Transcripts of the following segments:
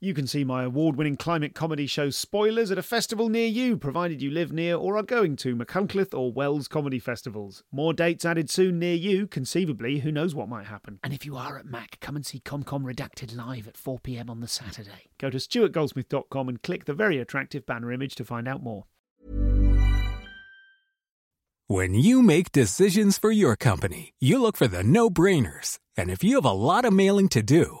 You can see my award winning climate comedy show Spoilers at a festival near you, provided you live near or are going to Machynlleth or Wells comedy festivals. More dates added soon near you, conceivably, who knows what might happen. And if you are at Mac, come and see ComCom Redacted live at 4pm on the Saturday. Go to stuartgoldsmith.com and click the very attractive banner image to find out more. When you make decisions for your company, you look for the no brainers. And if you have a lot of mailing to do,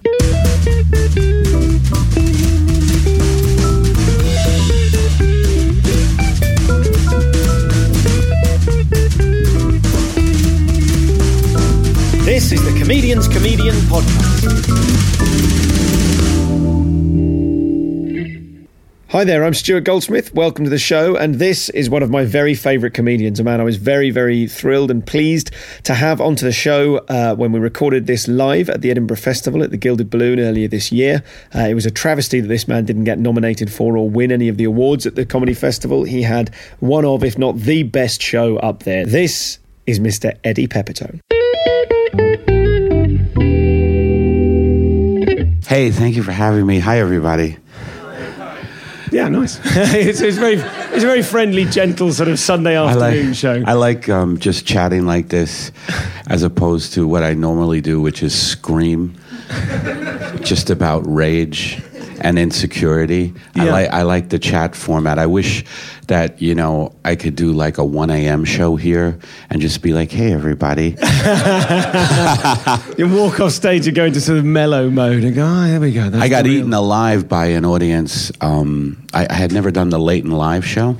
This is the Comedian's Comedian Podcast. Hi there, I'm Stuart Goldsmith. Welcome to the show. And this is one of my very favourite comedians, a man I was very, very thrilled and pleased to have onto the show uh, when we recorded this live at the Edinburgh Festival at the Gilded Balloon earlier this year. Uh, it was a travesty that this man didn't get nominated for or win any of the awards at the Comedy Festival. He had one of, if not the best show up there. This is Mr. Eddie Pepitone. Hey, thank you for having me. Hi, everybody. Yeah, nice. it's, it's very, it's a very friendly, gentle sort of Sunday I afternoon like, show. I like um, just chatting like this as opposed to what I normally do, which is scream just about rage and insecurity. I, like, I like the chat format. I wish that, you know, I could do like a 1 a.m. show here and just be like, hey, everybody. You walk off stage and go into sort of mellow mode and go, oh, there we go. That's I got real- eaten alive by an audience. Um, I, I had never done the late and live show.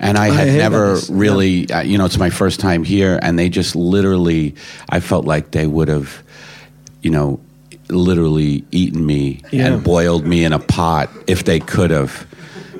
And I had hear never this, yeah. really, uh, you know, it's my first time here, and they just literally, I felt like they would have, you know, literally eaten me Yeah. and boiled me in a pot if they could have,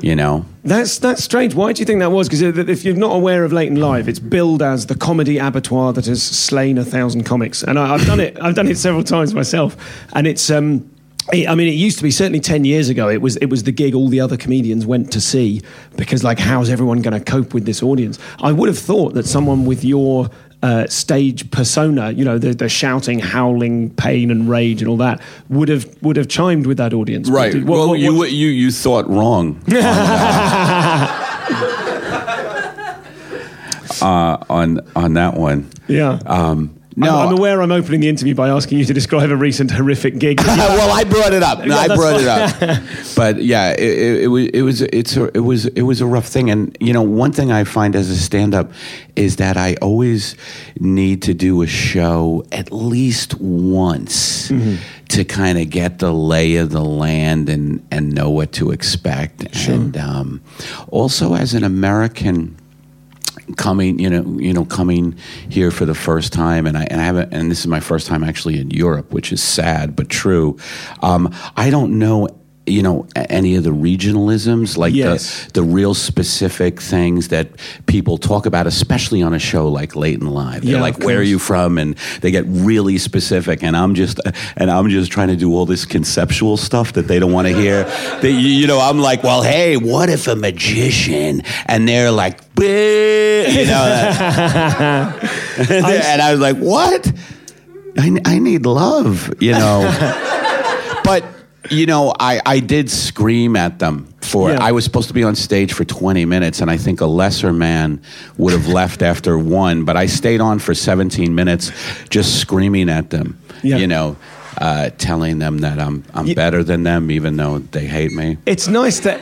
you know. That's that's strange. Why do you think that was? Because if you're not aware of Late Leighton Live, it's billed as the comedy abattoir that has slain a thousand comics, and I, I've done it. I've done it several times myself, and it's. Um, it- I mean, it used to be certainly ten years ago. It was it was the gig all the other comedians went to see because, like, how's everyone going to cope with this audience? I would have thought that someone with your uh, stage persona, you know, the, the shouting, howling, pain, and rage, and all that, would have would have chimed with that audience. Right. what- well, what- you, what- you you thought wrong on, uh, on on that one. yeah. Um, no, I'm, I'm aware I'm opening the interview by asking you to describe a recent horrific gig. well, I brought it up. No, Yeah, I brought it up. But yeah, it, it, it was it was it's a, it was it was a rough thing. And you know, one thing I find as a stand-up is that I always need to do a show at least once to kind of get the lay of the land and and know what to expect. And um, also as an American coming, you know, you know, coming here for the first time, and I and I haven't, and this is my first time actually in Europe, which is sad but true. Um, I don't know. You know any of the regionalisms, like Yes. the the real specific things that people talk about, especially on a show like Late and Live. They're Yeah, like, "Where are you from?" and they get really specific, and I'm just and I'm just trying to do all this conceptual stuff that they don't want to hear. They, you know, I'm like, "Well, hey, what if a magician?" And they're like, you know. and I was like, "What? I, I need love," you know. but you know, I, I did scream at them for. Yeah. I was supposed to be on stage for 20 minutes, and I think a lesser man would have left after one. But I stayed on for 17 minutes, just screaming at them. Yeah. You know. Uh, telling them that I'm I'm better than them, even though they hate me. it's nice that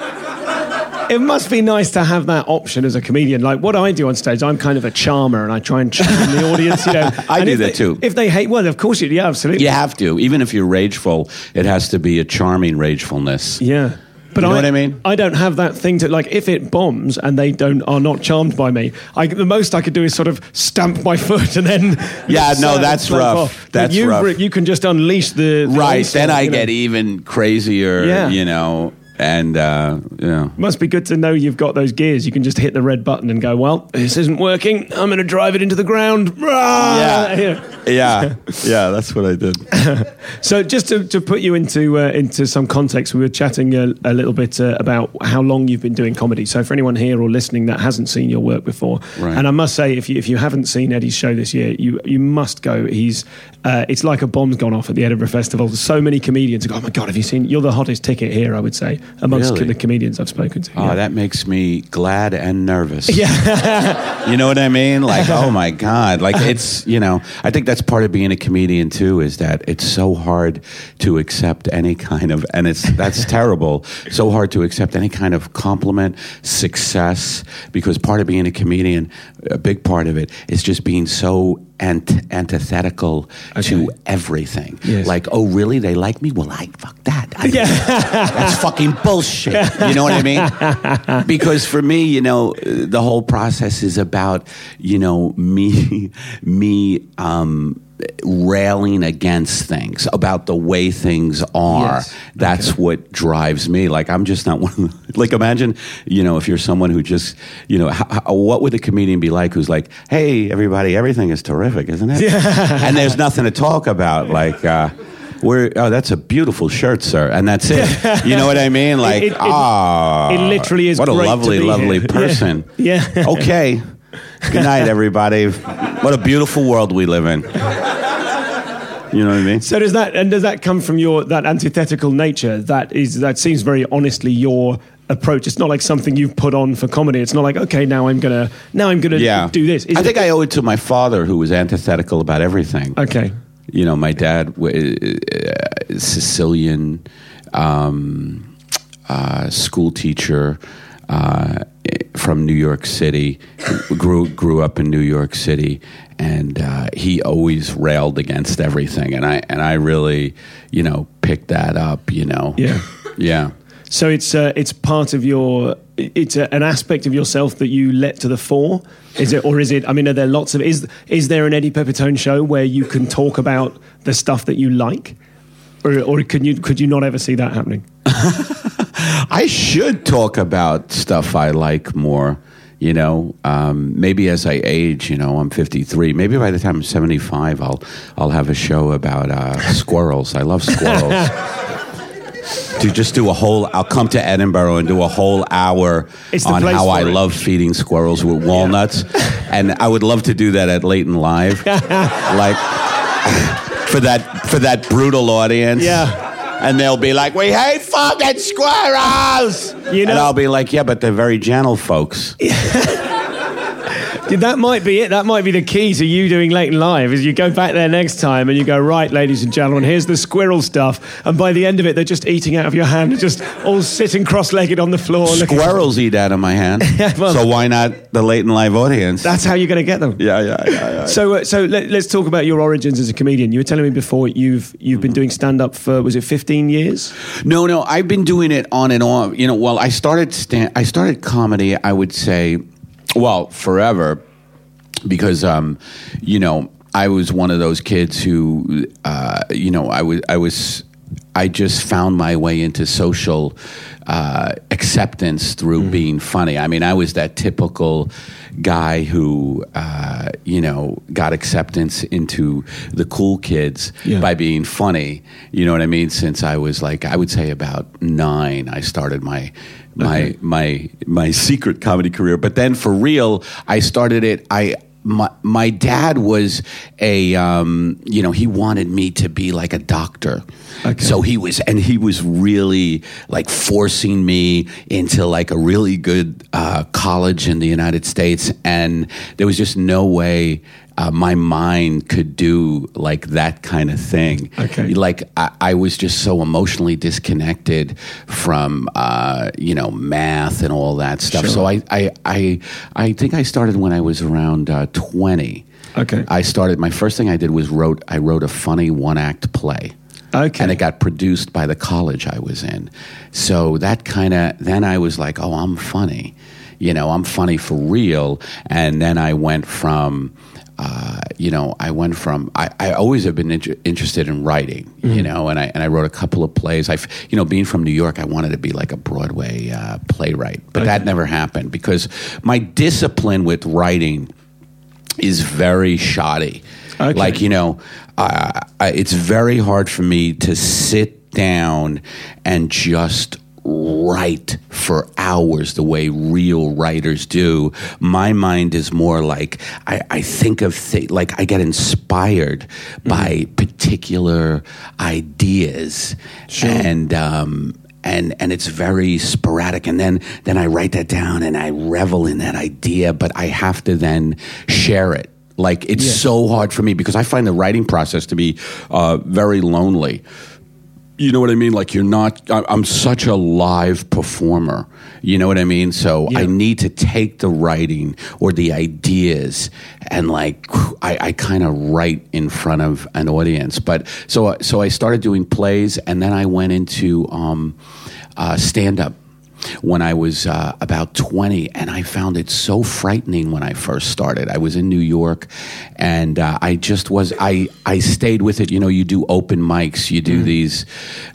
it must be nice to have that option as a comedian. Like what I do on stage, I'm kind of a charmer, and I try and charm the audience. You know, I And do that they- too. If they hate, well, of course you, yeah, absolutely, You have to, even if you're rageful, it has to be a charming ragefulness. yeah. But You know what I mean? I don't have that thing to like. If it bombs and they don't are not charmed by me, I, the most I could do is sort of stamp my foot and then Yeah, no, that's rough. off. That's you, rough. You can just unleash the, the Right. Then I you know. get even crazier, Yeah. you know, and, uh, you know. Must be good to know you've got those gears. You can just hit the red button and go, well, this isn't working. I'm going to drive it into the ground. Rah! Yeah. Yeah, yeah, that's what I did. So just to, to put you into uh, into some context, we were chatting a, a little bit uh, about how long you've been doing comedy. So for anyone here or listening that hasn't seen your work before, Right. and I must say, if you if you haven't seen Eddie's show this year, you you must go. He's uh, it's like a bomb's gone off at the Edinburgh Festival. So many comedians go, oh my god, have you seen? You're the hottest ticket here, I would say, amongst Really? the comedians I've spoken to. Oh, Yeah. that makes me glad and nervous. yeah. You know what I mean? Like, oh my God. Like, it's, you know, I think that's part of being a comedian too, is that it's so hard to accept any kind of, and it's, that's terrible, so hard to accept any kind of compliment, success, because part of being a comedian, a big part of it is just being so ant- antithetical to everything. Yes. Like, oh, really? They like me? Well, I fuck that. I, Yeah. that's fucking bullshit. You know what I mean? Because for me, you know, the whole process is about, you know, me, me, um, railing against things about the way things are Yes. that's what drives me like i'm just not one of the, like imagine you know if you're someone who just you know how, how, what would a comedian be like who's like hey everybody everything is terrific isn't it and there's nothing to talk about like uh we're, oh, that's a beautiful shirt, sir, and that's it. You know what I mean? Like, it- it- ah, it literally is What a lovely, lovely here. person. Yeah. Yeah. Okay. Good night, everybody. What a beautiful world we live in. You know what I mean? So does that and does that come from your that antithetical nature? That is that seems very honestly your approach. It's not like something you've put on for comedy. It's not like okay, now I'm gonna now I'm gonna Yeah. do this. Is I it- think I owe it to my father, who was antithetical about everything. okay. You know, my dad, wa- uh, Sicilian, um, uh, school teacher uh, from New York City, grew grew up in New York City, and uh, he always railed against everything, and I and I really, you know, picked that up. You know, Yeah. yeah. So it's uh, it's part of your it's a, an aspect of yourself that you let to the fore. Is it or is it? I mean, are there lots of is is there an Eddie Pepitone show where you can talk about the stuff that you like, or or could you could you not ever see that happening? I should talk about stuff I like more. You know, um, maybe as I age, you know, I'm 53. Maybe by the time I'm 75, I'll I'll have a show about uh, squirrels. I love squirrels. to just do a whole, I'll come to Edinburgh and do a whole hour on how I it. love feeding squirrels with walnuts, and I would love to do that at Late and Live, like for that for that brutal audience. Yeah. And they'll be like, "We hate fucking squirrels," You know- and I'll be like, "Yeah, but they're very gentle folks." That might be it. That might be the key to you doing Late and Live. Is you go back there next time and you go, right, ladies and gentlemen, here's the squirrel stuff. And by the end of it, they're just eating out of your hand, just all sitting cross-legged on the floor. looking- Squirrels eat out of my hand, well- so why not the Late and Live audience? That's how you're going to get them. yeah, yeah, yeah, yeah. So, uh, so let, us talk about your origins as a comedian. You were telling me before you've you've been doing stand up for was it 15 years? No, no, I've been doing it on and off. You know, well, I started stand, I started comedy. I would say, well, forever, because um, you know, I was one of those kids who, uh, you know, I was, I was, I just found my way into social uh, acceptance through being funny. I mean, I was that typical guy who, uh, you know, got acceptance into the cool kids Yeah. by being funny. You know what I mean? Since I was like, I would say about nine, I started my my my my secret comedy career. But then for real, I started it. I my my dad was a um, you know he wanted me to be like a doctor. Okay. So he was, and he was really like forcing me into like a really good uh, college in the United States, and there was just no way uh, my mind could do like that kind of thing. Okay. Like I, I was just so emotionally disconnected from uh, you know math and all that stuff. Sure. So I, I I I think I started when I was around uh, twenty. Okay. I started. My first thing I did was wrote. I wrote a funny one act play. Okay. And it got produced by the college I was in. So that kind of, then I was like, oh, I'm funny. You know, I'm funny for real. And then I went from, uh, you know, I went from, I, I always have been inter- interested in writing, you know, and I, and I wrote a couple of plays. I, you know, being from New York, I wanted to be like a Broadway uh, playwright, but that never happened because my discipline with writing is very shoddy. Okay. Like you know, uh, I, it's very hard for me to sit down and just write for hours the way real writers do. My mind is more like I, I think of th- like I get inspired by particular ideas. And. Um, and and it's very sporadic. And then then I write that down and I revel in that idea but I have to then share it. Like it's so hard for me because I find the writing process to be uh, very lonely you know what I mean? Like you're not. I'm such a live performer. You know what I mean? So I need to take the writing or the ideas and like I, I kind of write in front of an audience. But so so I started doing plays and then I went into um, uh, stand up when I was uh, about 20, and I found it so frightening when I first started. I was in New York, and uh, I just was, I, I stayed with it. You know, you do open mics, you do these,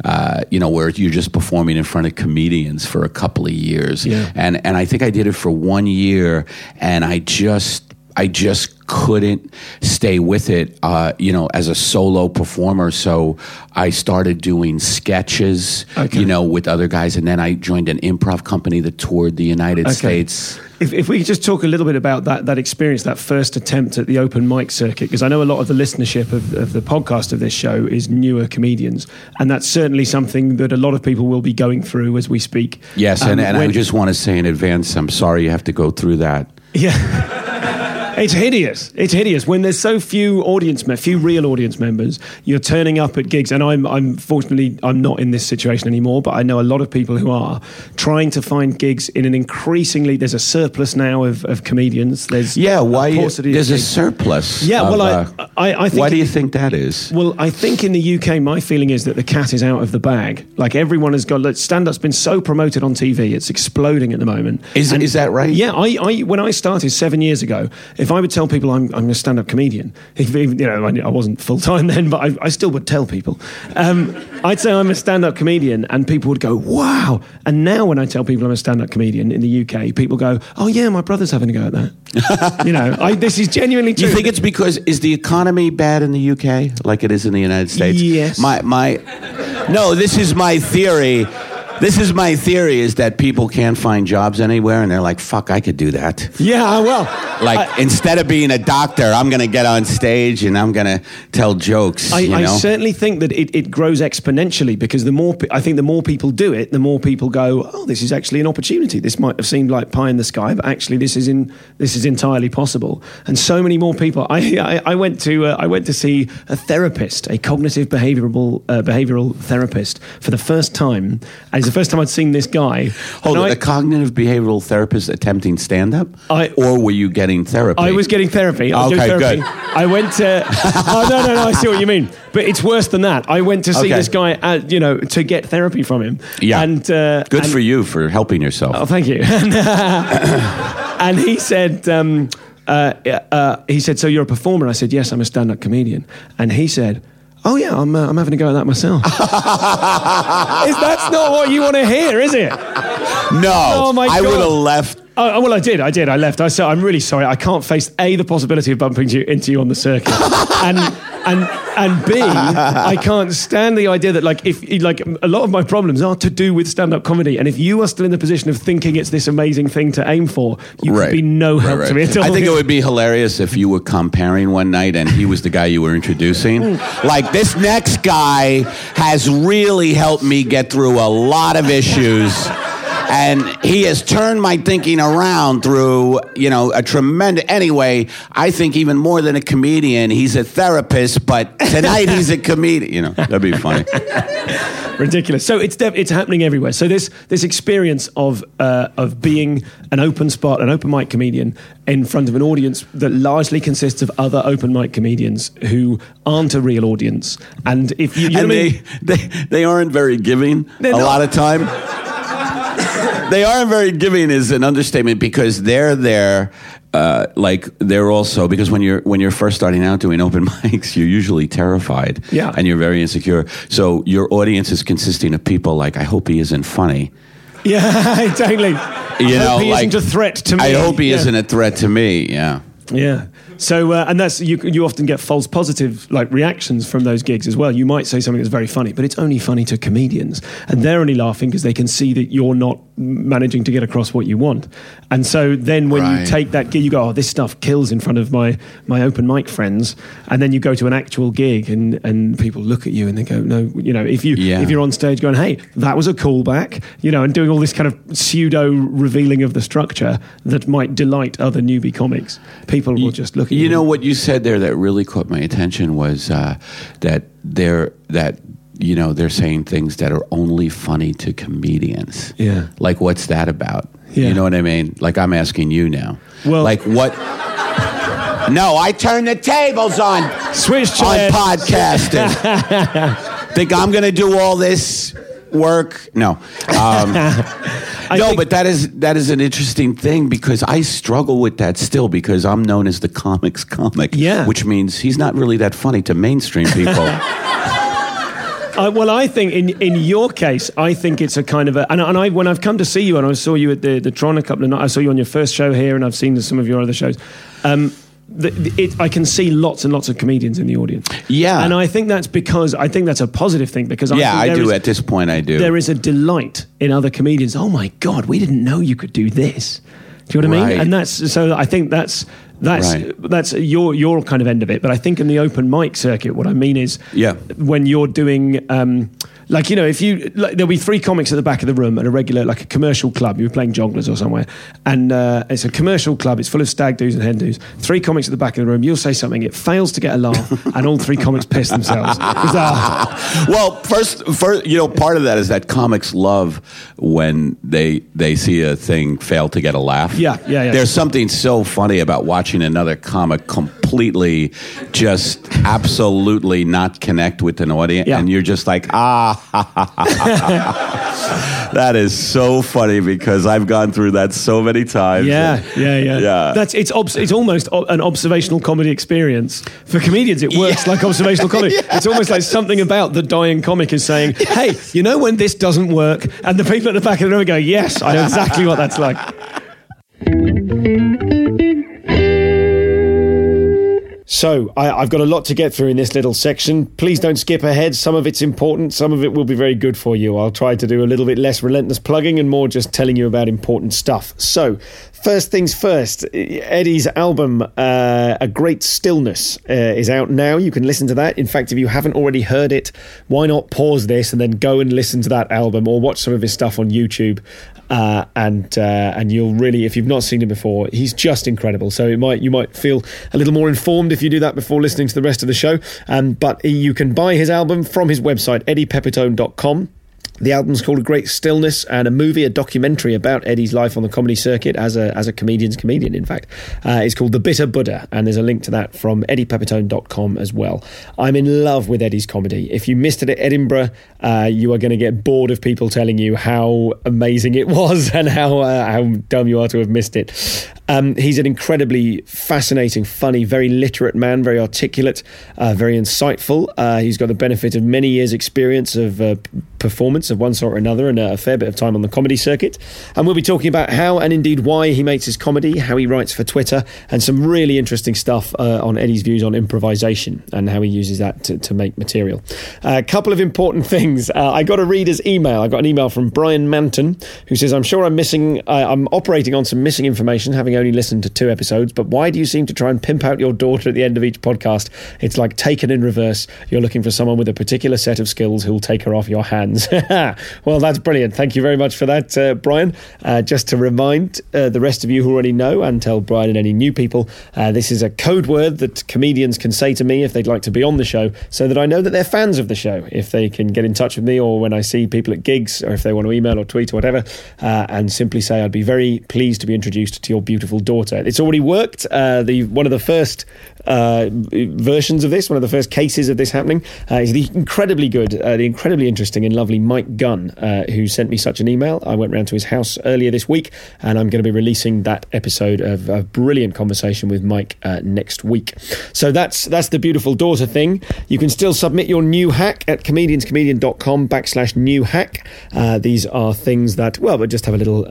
uh, you know, where you're just performing in front of comedians for a couple of years. Yeah. And, and I think I did it for one year, and I just, I just couldn't stay with it, uh, you know, as a solo performer. So I started doing sketches, Okay. you know, with other guys, and then I joined an improv company that toured the United States. If, if we could just talk a little bit about that, that experience, that first attempt at the open mic circuit, because I know a lot of the listenership of, of the podcast of this show is newer comedians, and that's certainly something that a lot of people will be going through as we speak. Yes, Um, and, and I just want to say in advance, I'm sorry you have to go through that. Yeah. It's hideous. It's hideous when there's so few audience, me- few real audience members. You're turning up at gigs, and I'm, I'm fortunately, I'm not in this situation anymore. But I know a lot of people who are trying to find gigs in an increasingly. There's a surplus now of, of comedians. There's Yeah, why? of There's a surplus. Yeah, of, well, I- uh, I- I think Why do you think that is? Well, I think in the UK, my feeling is that the cat is out of the bag. Like everyone has got. Like, stand-up's been so promoted on TV; it's exploding at the moment. Is- is that right? Yeah, I, I when I started seven years ago, if I would tell people I'm, I'm a stand-up comedian, if, if, you know, I, I wasn't full time then, but I, I still would tell people. Um, I'd say I'm a stand-up comedian, and people would go, "Wow!" And now, when I tell people I'm a stand-up comedian in the UK, people go, "Oh yeah, my brother's having a go at that." you know, I, this is genuinely Do true. you think it's because is the economy bad in the UK like it is in the United States? Yes. My my No, this is my theory. This is my theory is that people can't find jobs anywhere and they're like, "Fuck, I could do that." yeah, well, Like instead of being a doctor, I'm going to get on stage and I'm going to tell jokes, I, I certainly think that it, it grows exponentially because the more I think the more people do it, the more people go, "Oh, this is actually an opportunity. This might have seemed like pie in the sky, but actually, this is in this is entirely possible." And so many more people. I I, I went to uh, I went to see a therapist, a cognitive behavioral uh, behavioral therapist, for the first time. And it's the first time I'd seen this guy. Hold on, I- a cognitive behavioral therapist attempting stand up? Or were you getting therapy? I was getting therapy. I was Okay, doing therapy. good. I went to. oh no, no, no! I see what you mean. But it's worse than that. I went to see Okay. this guy, uh, you know, to get therapy from him. Yeah. And uh, Good and- for you for helping yourself. Oh, thank you. and, uh, and he said. Um, uh, uh, he said, "So you're a performer?" I said, "Yes, I'm a stand-up comedian." And he said, "Oh yeah, I'm, uh, I'm having a go at that myself." that's not what you want to hear, is it? No, Oh, my I would have left. Oh, oh, well, I did. I did. I left. I said, I'm really sorry. I can't face a the possibility of bumping you, into you on the circuit, and and and b I can't stand the idea that like if like a lot of my problems are to do with stand up comedy, and if you are still in the position of thinking it's this amazing thing to aim for, you Right. could be no help Right, to me at all. I think it would be hilarious if you were comparing one night and he was the guy you were introducing. like, this next guy has really helped me get through a lot of issues. And he has turned my thinking around through, you know, a tremendous. Anyway, I think even more than a comedian, he's a therapist. But tonight he's a comedian. You know, that'd be funny. ridiculous. So it's def- it's happening everywhere. So this this experience of uh, of being an open spot, an open mic comedian in front of an audience that largely consists of other open mic comedians who aren't a real audience, and if you, you know and what I they, mean? they they aren't very giving They're a not. lot of time. they aren't very giving is an understatement because they're there. Uh, like they're also because when you're when you're first starting out doing open mics, you're usually terrified, Yeah. and you're very insecure. So your audience is consisting of people like I hope he isn't funny. Yeah, totally. You I know, hope he like isn't a threat to me. I hope he Yeah. isn't a threat to me. Yeah. Yeah. So uh, and that's you. You often get false positive like reactions from those gigs as well. You might say something that's very funny, but it's only funny to comedians, and they're only laughing because they can see that you're not managing to get across what you want. And so then when you take that gig, you go, "Oh, this stuff kills in front of my my open mic friends," and then you go to an actual gig, and and people look at you and they go, "No, you know, if you Yeah. if you're on stage going, hey, that was a callback,' you know, and doing all this kind of pseudo revealing of the structure that might delight other newbie comics, people will just look you. Know what you said there that really caught my attention was uh, that they're that you know they're saying things that are only funny to comedians. Yeah. Like what's that about? Yeah. You know what I mean? Like I'm asking you now. Well- like what? No, I turn the tables on Switch on podcasting. Think I'm going to do all this work? No. Um, no, think- but that is that is an interesting thing because I struggle with that still because I'm known as the comics comic. Yeah. Which means he's not really that funny to mainstream people. I, well, I think in in your case, I think it's a kind of a and, I- and I when I've come to see you and I saw you at the the Tron a couple of nights. I saw you on your first show here, and I've seen some of your other shows. Um, it, I can see lots and lots of comedians in the audience. Yeah. and I think that's because I think that's a positive thing because I yeah, think I do. is- At this point, I do. there is a delight in other comedians. Oh my God, we didn't know you could do this. Do you know what I mean? And that's so. I think that's that's Right. that's your your kind of end of it. But I think in the open mic circuit, what I mean is, Yeah. when you're doing. Um, like you know, if you like, there'll be three comics at the back of the room at a regular, like a commercial club. You're playing Jongleurs or somewhere, and uh, it's a commercial club. It's full of stag doos and hen doos. Three comics at the back of the room. You'll say something, it fails to get a laugh, and all three comics piss themselves. ah, well, first, first, you know, part of that is that comics love when they they see a thing fail to get a laugh. Yeah, yeah, yeah. There's something so funny about watching another comic completely, just absolutely not connect with an audience, Yeah. and you're just like, ah, ha, ha, ha, ha. that is so funny because I've gone through that so many times. Yeah, yeah, yeah. Yeah. That's it's obs- it's almost o- an observational comedy experience for comedians. It works like observational comedy. It's almost like something about the dying comic is saying, "Hey, you know when this doesn't work?" And the people at the back of the room go, "Yes, I know exactly what that's like." So I, I've got a lot to get through in this little section. Please don't skip ahead. Some of it's important. Some of it will be very good for you. I'll try to do a little bit less relentless plugging and more just telling you about important stuff. So first things first, Eddie's album, uh, A Great Stillness, uh, is out now. You can listen to that. In fact, if you haven't already heard it, why not pause this and then go and listen to that album or watch some of his stuff on YouTube. Uh, and uh, and you'll really, if you've not seen him before, he's just incredible. So it might you might feel a little more informed if you do that before listening to the rest of the show. Um, but you can buy his album from his website, eddiepepitone.com. The album's called A Great Stillness, and a movie, a documentary about Eddie's life on the comedy circuit as a as a comedian's comedian. In fact, uh, it's called The Bitter Buddha, and there's a link to that from eddiepepitone.com as well. I'm in love with Eddie's comedy. If you missed it at Edinburgh, uh, you are going to get bored of people telling you how amazing it was and how uh, how dumb you are to have missed it. Um, he's an incredibly fascinating, funny, very literate man, very articulate, uh, very insightful. Uh, he's got the benefit of many years' experience of uh, performance of one sort or another and a fair bit of time on the comedy circuit. And we'll be talking about how and indeed why he makes his comedy, how he writes for Twitter, and some really interesting stuff uh, on Eddie's views on improvisation and how he uses that to, to make material. A couple of important things. Uh, I got a reader's email. I got an email from Brian Manton who says, I'm sure I'm missing, uh, I'm operating on some missing information, having having only listened to two episodes, but why do you seem to try and pimp out your daughter at the end of each podcast? It's like taken in reverse. You're looking for someone with a particular set of skills who will take her off your hands. well, that's brilliant. Thank you very much for that, uh, Brian. Uh, just to remind uh, the rest of you who already know and tell Brian and any new people, uh, this is a code word that comedians can say to me if they'd like to be on the show so that I know that they're fans of the show. If they can get in touch with me or when I see people at gigs or if they want to email or tweet or whatever uh, and simply say, I'd be very pleased to be introduced to your beautiful daughter. It's already worked. Uh, the One of the first versions of this, one of the first cases of this happening, is the incredibly good, the incredibly interesting and lovely Mike Gunn, uh, who sent me such an email. I went round to his house earlier this week, and I'm going to be releasing that episode of a brilliant conversation with Mike uh, next week. So that's that's the beautiful daughter thing. You can still submit your new hack at comedianscomedian.com backslash new hack. Uh, these are things that, well, but just have a little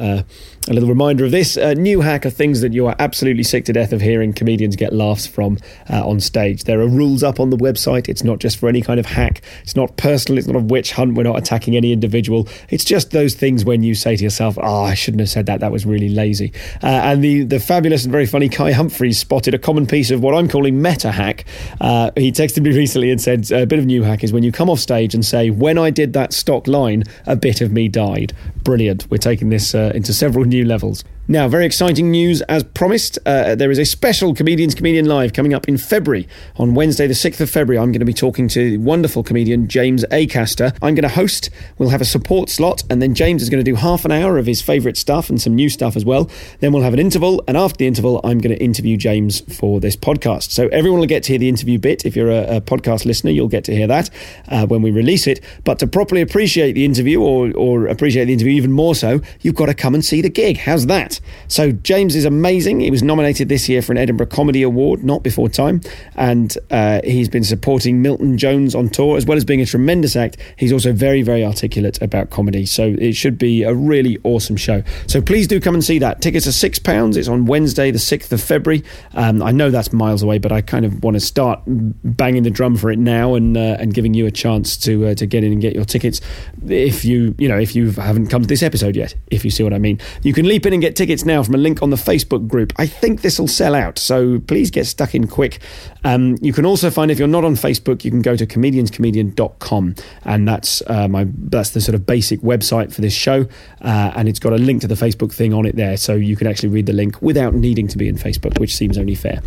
a little reminder of this. Uh, new hack are things that you are absolutely sick to death of hearing comedians get laughs from uh, on stage. There are rules up on the website. It's not just for any kind of hack. It's not personal. It's not a witch hunt. We're not attacking any individual. It's just those things when you say to yourself, oh, I shouldn't have said that. That was really lazy. Uh, and the, the fabulous and very funny Kai Humphries spotted a common piece of what I'm calling meta hack. Uh, he texted me recently and said, a bit of new hack is when you come off stage and say, when I did that stock line, a bit of me died. Brilliant. We're taking this uh, into several new levels. Now, very exciting news as promised. Uh, there is a special Comedians Comedian Live coming up in February. On Wednesday, the 6th of February, I'm going to be talking to wonderful comedian James Acaster. I'm going to host, we'll have a support slot, and then James is going to do half an hour of his favourite stuff and some new stuff as well. Then we'll have an interval, and after the interval, I'm going to interview James for this podcast. So everyone will get to hear the interview bit. If you're a, a podcast listener, you'll get to hear that uh, when we release it. But to properly appreciate the interview, or, or appreciate the interview even more so, you've got to come and see the gig. How's that? So James is amazing. He was nominated this year for an Edinburgh Comedy Award, not before time, and uh, he's been supporting Milton Jones on tour as well as being a tremendous act. He's also very, very articulate about comedy. So it should be a really awesome show. So please do come and see that. Tickets are six pounds. It's on Wednesday, the sixth of February. Um, I know that's miles away, but I kind of want to start banging the drum for it now and uh, and giving you a chance to uh, to get in and get your tickets if you you know if you haven't come to this episode yet. If you see what I mean, you can leap in and get tickets now from a link on the Facebook group. I think this will sell out, so please get stuck in quick. Um, you can also find, if you're not on Facebook, you can go to comedianscomedian.com, and that's uh, my that's the sort of basic website for this show, uh, and it's got a link to the Facebook thing on it there, so you can actually read the link without needing to be in Facebook, which seems only fair.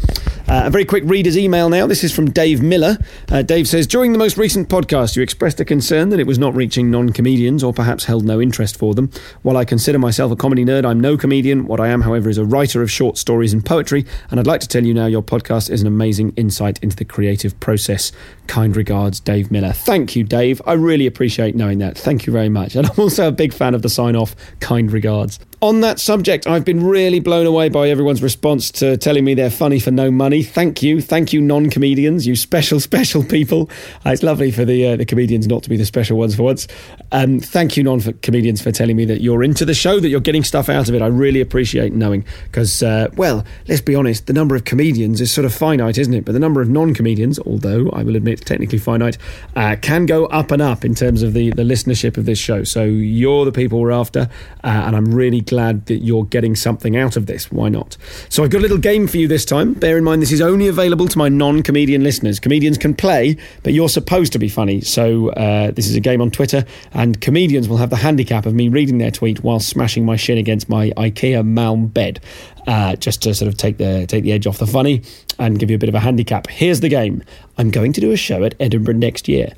Uh, a very quick reader's email now. This is from Dave Miller. Uh, Dave says, during the most recent podcast, you expressed a concern that it was not reaching non-comedians, or perhaps held no interest for them. While I consider myself a comedy nerd, I'm no comedian. What I am, however, is a writer of short stories and poetry, and I'd like to tell you now your podcast is an amazing insight into the creative process. Kind regards, Dave Miller. Thank you, Dave. I really appreciate knowing that. Thank you very much. And I'm also a big fan of the sign off, kind regards. On that subject, I've been really blown away by everyone's response to telling me they're funny for no money. Thank you. Thank you, non comedians, you special, special people. Uh, it's lovely for the, uh, the comedians not to be the special ones for once. Um, thank you, non comedians, for telling me that you're into the show, that you're getting stuff out of it. I really appreciate knowing because, uh, well, let's be honest, the number of comedians is sort of finite, isn't it? But the number of non comedians, although I will admit technically finite, uh, can go up and up in terms of the, the listenership of this show. So you're the people we're after, uh, and I'm really glad that you're getting something out of this. Why not? So I've got a little game for you this time. Bear in mind, this is only available to my non comedian listeners. Comedians can play, but you're supposed to be funny. So uh, this is a game on Twitter, and comedians will have the handicap of me reading their tweet while smashing my shin against my IKEA Malm bed. Uh, just to sort of take the take the edge off the funny and give you a bit of a handicap. Here's the game. I'm going to do a show at Edinburgh next year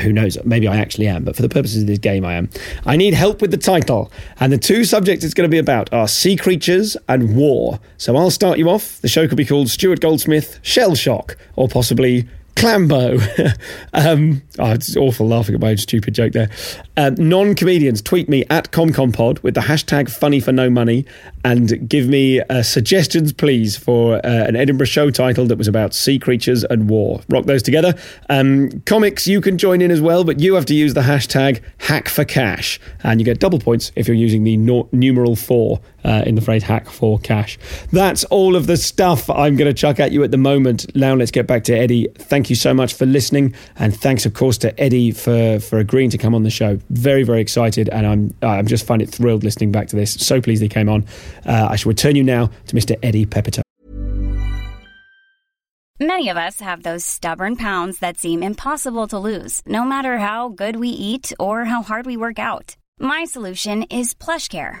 who knows? Maybe I actually am, but for the purposes of this game, I am. I need help with the title, and the two subjects it's going to be about are sea creatures and war. So I'll start you off. The show could be called Stuart Goldsmith Shell Shock, or possibly Clambo. um, oh, it's awful laughing at my own stupid joke there. Uh, Non comedians, tweet me at ComComPod with the hashtag funny for no money and give me uh, suggestions, please, for uh, an Edinburgh show title that was about sea creatures and war. Rock those together. Um, comics, you can join in as well, but you have to use the hashtag hack for cash. And you get double points if you're using the no- numeral four uh, in the phrase hack for cash. That's all of the stuff I'm going to chuck at you at the moment. Now let's get back to Eddie. Thank you so much for listening, and thanks of course to Eddie for for agreeing to come on the show. Very very excited, and I'm I'm just find it thrilled listening back to this. So pleased he came on. Uh, I shall return you now to Mr. Eddie Pepitone. Many of us have those stubborn pounds that seem impossible to lose, no matter how good we eat or how hard we work out. My solution is PlushCare.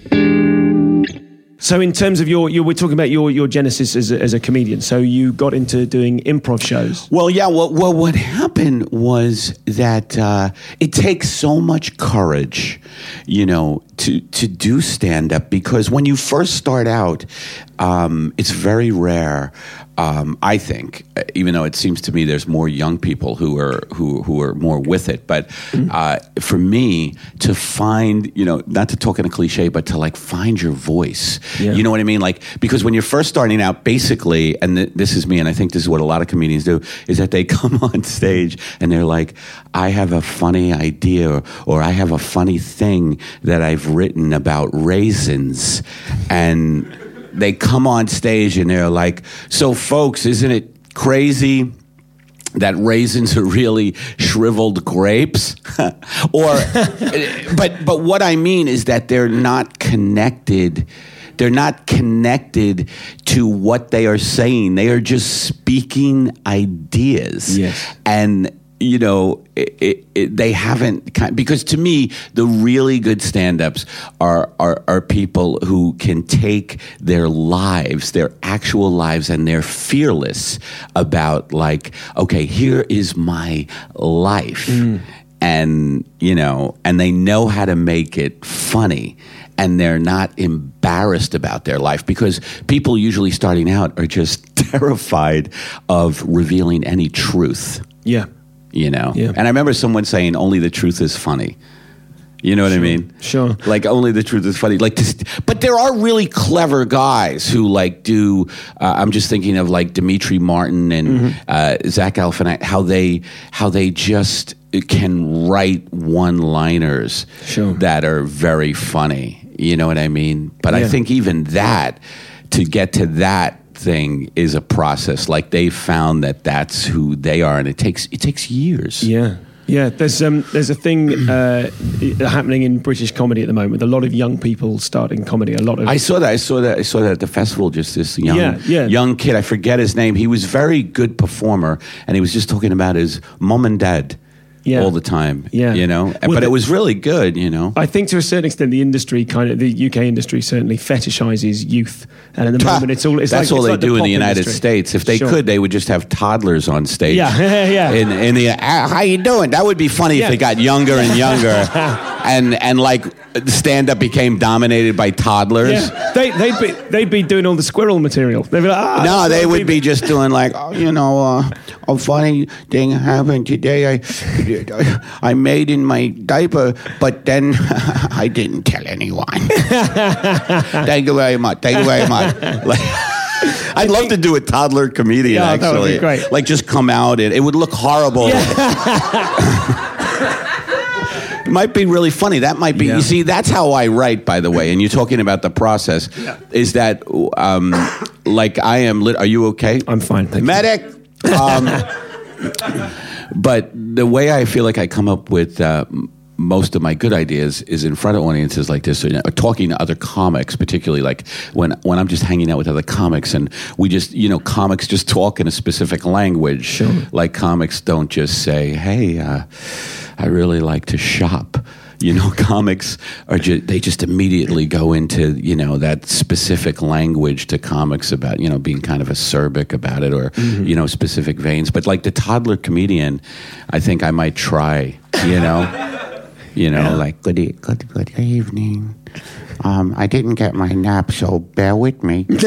So, in terms of your, your we're talking about your, your genesis as a, as a comedian. So, you got into doing improv shows. Well, yeah. Well, well what happened was that uh, it takes so much courage, you know, to to do stand up because when you first start out, um, it's very rare. Um, I think, even though it seems to me there's more young people who are who who are more with it, but uh, for me to find, you know, not to talk in a cliche, but to like find your voice. Yeah. You know what I mean? Like because when you're first starting out, basically, and th- this is me, and I think this is what a lot of comedians do, is that they come on stage and they're like, "I have a funny idea," or, or "I have a funny thing that I've written about raisins," and they come on stage and they're like, "So, folks, isn't it crazy?" that raisins are really shriveled grapes or but but what i mean is that they're not connected they're not connected to what they are saying they are just speaking ideas Yes. and you know it, it, it, they haven't kind because to me the really good stand-ups are, are are people who can take their lives their actual lives and they're fearless about like okay here is my life. Mm. And you know and they know how to make it funny and they're not embarrassed about their life because people usually starting out are just terrified of revealing any truth. Yeah. You know Yeah. and i remember someone saying only the truth is funny you know what i mean Sure. like only the truth is funny like just, but there are really clever guys who like do uh, i'm just thinking of like Demetri Martin and Mm-hmm. uh, zach Galifianakis, how they how they just can write one liners Sure. that are very funny you know what i mean but i think even that to get to that thing is a process like they found that that's who they are and it takes it takes years Yeah. Yeah, there's um, there's a thing uh, happening in British comedy at the moment with a lot of young people starting comedy. A lot of I saw that. I saw that. I saw that at the festival. Just this young, Yeah, yeah. young kid. I forget his name. He was very good performer, and he was just talking about his mom and dad Yeah. all the time. Yeah. you know. Well, but the- it was really good. You know. I think to a certain extent, the industry kind of the UK industry certainly fetishizes youth, and at the moment it's all it's That's like, all they like do in the United industry. States. If they Sure. could, they would just have toddlers on stage. Yeah, yeah. In, in the ah, how you doing? That would be funny Yeah. if they got younger and younger, and and like stand up became dominated by toddlers. Yeah, they, they'd be they'd be doing all the squirrel material. They'd be like, ah, No, they would be just doing like, oh, you know, uh, a funny thing happened today. I, I made in my diaper, but then I didn't tell anyone. Thank you very much. Thank you very much. Like, I'd love to do a toddler comedian. Yeah, actually, that would be great. Like, just come out and it would look horrible. It might be really funny. That might be. Yeah. You see, that's how I write. By the way, and you're talking about the process. Is that um, like I am? Lit- are you okay? I'm fine, thank you. Medic. Um, but the way I feel like I come up with. Uh, most of my good ideas is in front of audiences like this, or, you know, talking to other comics, particularly like when when I'm just hanging out with other comics, and we just you know comics just talk in a specific language. Sure. Like comics don't just say, "Hey, uh, I really like to shop." You know, comics are just, they just immediately go into, you know, that specific language to comics about, you know, being kind of acerbic about it or, you know, specific veins. But like the toddler comedian, I think I might try, you know, you know, like, good, e- good, good evening. Um, I didn't get my nap, so bear with me.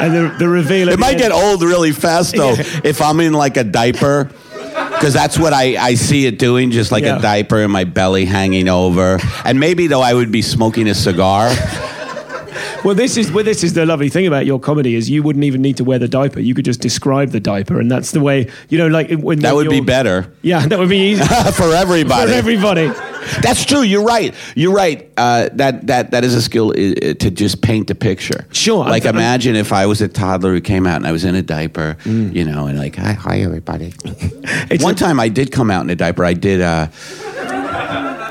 And the, the reveal. It might end- get old really fast though if I'm in like a diaper. Because that's what I, I see it doing, just like Yeah. a diaper and my belly hanging over. And maybe though I would be smoking a cigar. Well, this is well, this is the lovely thing about your comedy is you wouldn't even need to wear the diaper. You could just describe the diaper, and that's the way you know. Like when That would be better Yeah, that would be easy for everybody. for everybody. That's true. You're right. You're right. Uh, that that that is a skill uh, to just paint a picture. Sure, I'm- Like I'm- imagine if I was a toddler who came out and I was in a diaper, you know, and like hi, hi everybody. One a- time I did come out in a diaper. I did. Uh,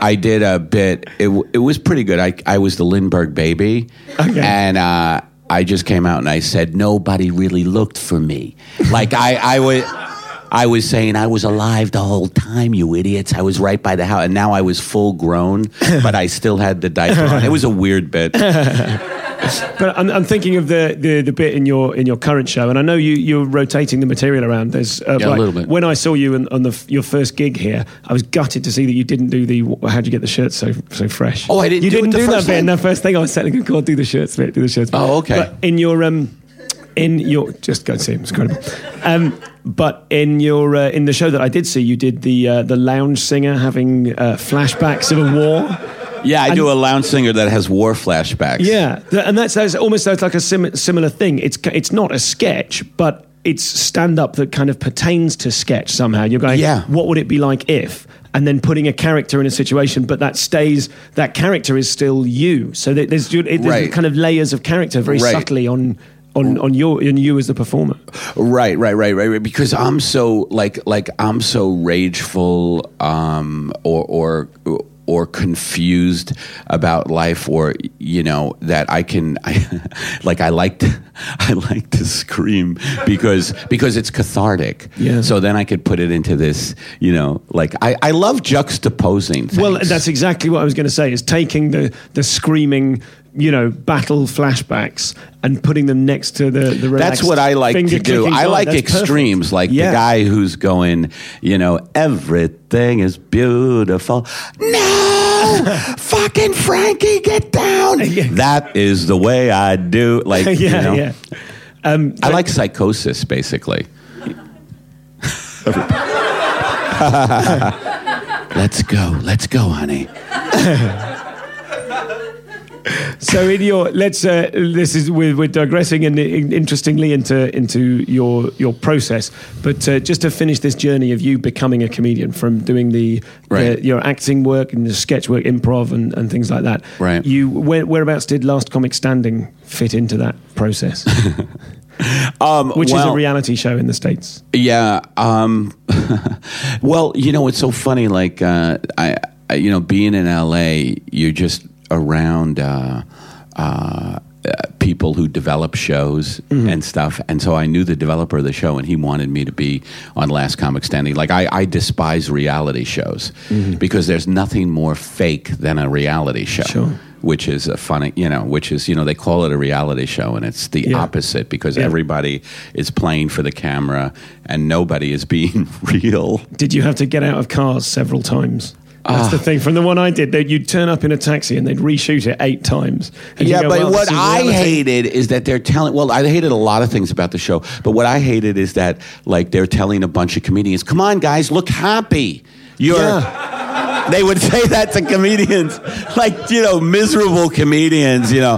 I did a bit. It, it was pretty good. I I was the Lindbergh baby, Okay. and uh, I just came out and I said nobody really looked for me. Like I I was. I was saying I was alive the whole time, you idiots. I was right by the house, and now I was full grown, but I still had the diaper on. It was a weird bit. But I'm, I'm thinking of the, the, the bit in your in your current show, and I know you you're rotating the material around. There's uh, Yeah, a little bit. When I saw you in, on the your first gig here, I was gutted to see that you didn't do the how'd you get the shirt so so fresh. Oh, I didn't You do didn't the do that bit in time? that first thing. I was saying, "God, do the shirts bit, do the shirts." bit." Oh, okay. But in your um, in your just go and see him. It's incredible. Um, but in your uh, in the show that I did see, you did the uh, the lounge singer having uh, flashbacks of a war. Yeah, I And- do a lounge singer that has war flashbacks. Yeah, and that's, that's almost that's like a sim- similar thing. It's it's not a sketch, but it's stand up that kind of pertains to sketch somehow. You're going, Yeah. what would it be like if? And then putting a character in a situation, but that stays. That character is still you. So there's, there's Right. kind of layers of character very Right. subtly on. On, on your on you as the performer, Right, right, right, right, right. Because I'm so like like I'm so rageful, um, or or or confused about life, or you know that I can, I, like I like to, I like to scream because because it's cathartic. Yeah. So then I could put it into this, you know, like I I love juxtaposing. Things. Well, that's exactly what I was going to say. Is taking the the screaming, you know, battle flashbacks and putting them next to the the. That's what I like to do. I vibe. like That's perfect. extremes, like Yeah. the guy who's going, you know, everything is beautiful. No, fucking Frankie, get down. Yeah. That is the way I do. Like, yeah, you know, yeah. Um, I like psychosis, basically. let's go, let's go, honey. So in your let's uh, this is we're, we're digressing and in, interestingly into into your your process, but uh, just to finish this journey of you becoming a comedian from doing the, Right. the your acting work and the sketch work, improv and, and things like that. Right. You where, whereabouts did Last Comic Standing fit into that process, Um, which is a reality show in the states? Yeah. Um, well, you know, it's so funny. Like, uh, I, I, you know, being in LA, you're just around uh, uh, uh, people who develop shows and stuff. And so I knew the developer of the show, and he wanted me to be on Last Comic Standing. Like, I, I despise reality shows because there's nothing more fake than a reality show. Sure. Which is a funny, you know, which is, you know, they call it a reality show, and it's the Yeah. opposite because Yeah. everybody is playing for the camera and nobody is being real. Did you have to get out of cars several times? Ah. That's the thing. From the one I did, that you'd turn up in a taxi and they'd reshoot it eight times. And you Yeah, go, but "Well, what I hated is that they're telling. Well, I hated a lot of things about the show, but what I hated is that like they're telling a bunch of comedians, "Come on, guys, look happy." You're. They would say that to comedians, like you know, miserable comedians. You know,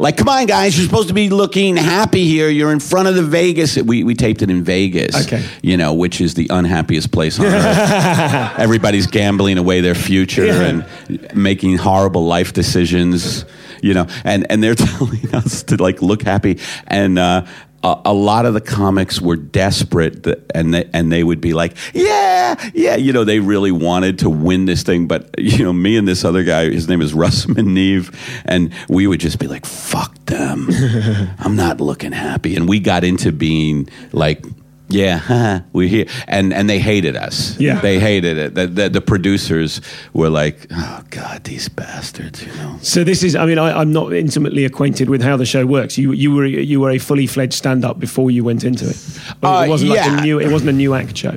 like, "Come on, guys, you're supposed to be looking happy here. You're in front of the Vegas." We we taped it in Vegas. Okay. You know, which is the unhappiest place on earth. Everybody's gambling away their future Yeah. and making horrible life decisions, you know, and, and they're telling us to like look happy. And, uh, a, a lot of the comics were desperate that, and they, and they would be like, yeah, yeah, you know, they really wanted to win this thing. But, you know, me and this other guy, his name is Russ Meneve, and we would just be like, fuck them. I'm not looking happy. And we got into being like, yeah, we're here, and and they hated us. Yeah. they hated it. The, the, the producers were like, "Oh God, these bastards!" You know. So this is. I mean, I, I'm not intimately acquainted with how the show works. You you were you were a fully fledged stand up before you went into it. Uh, it wasn't like yeah. a new. It wasn't a new act show.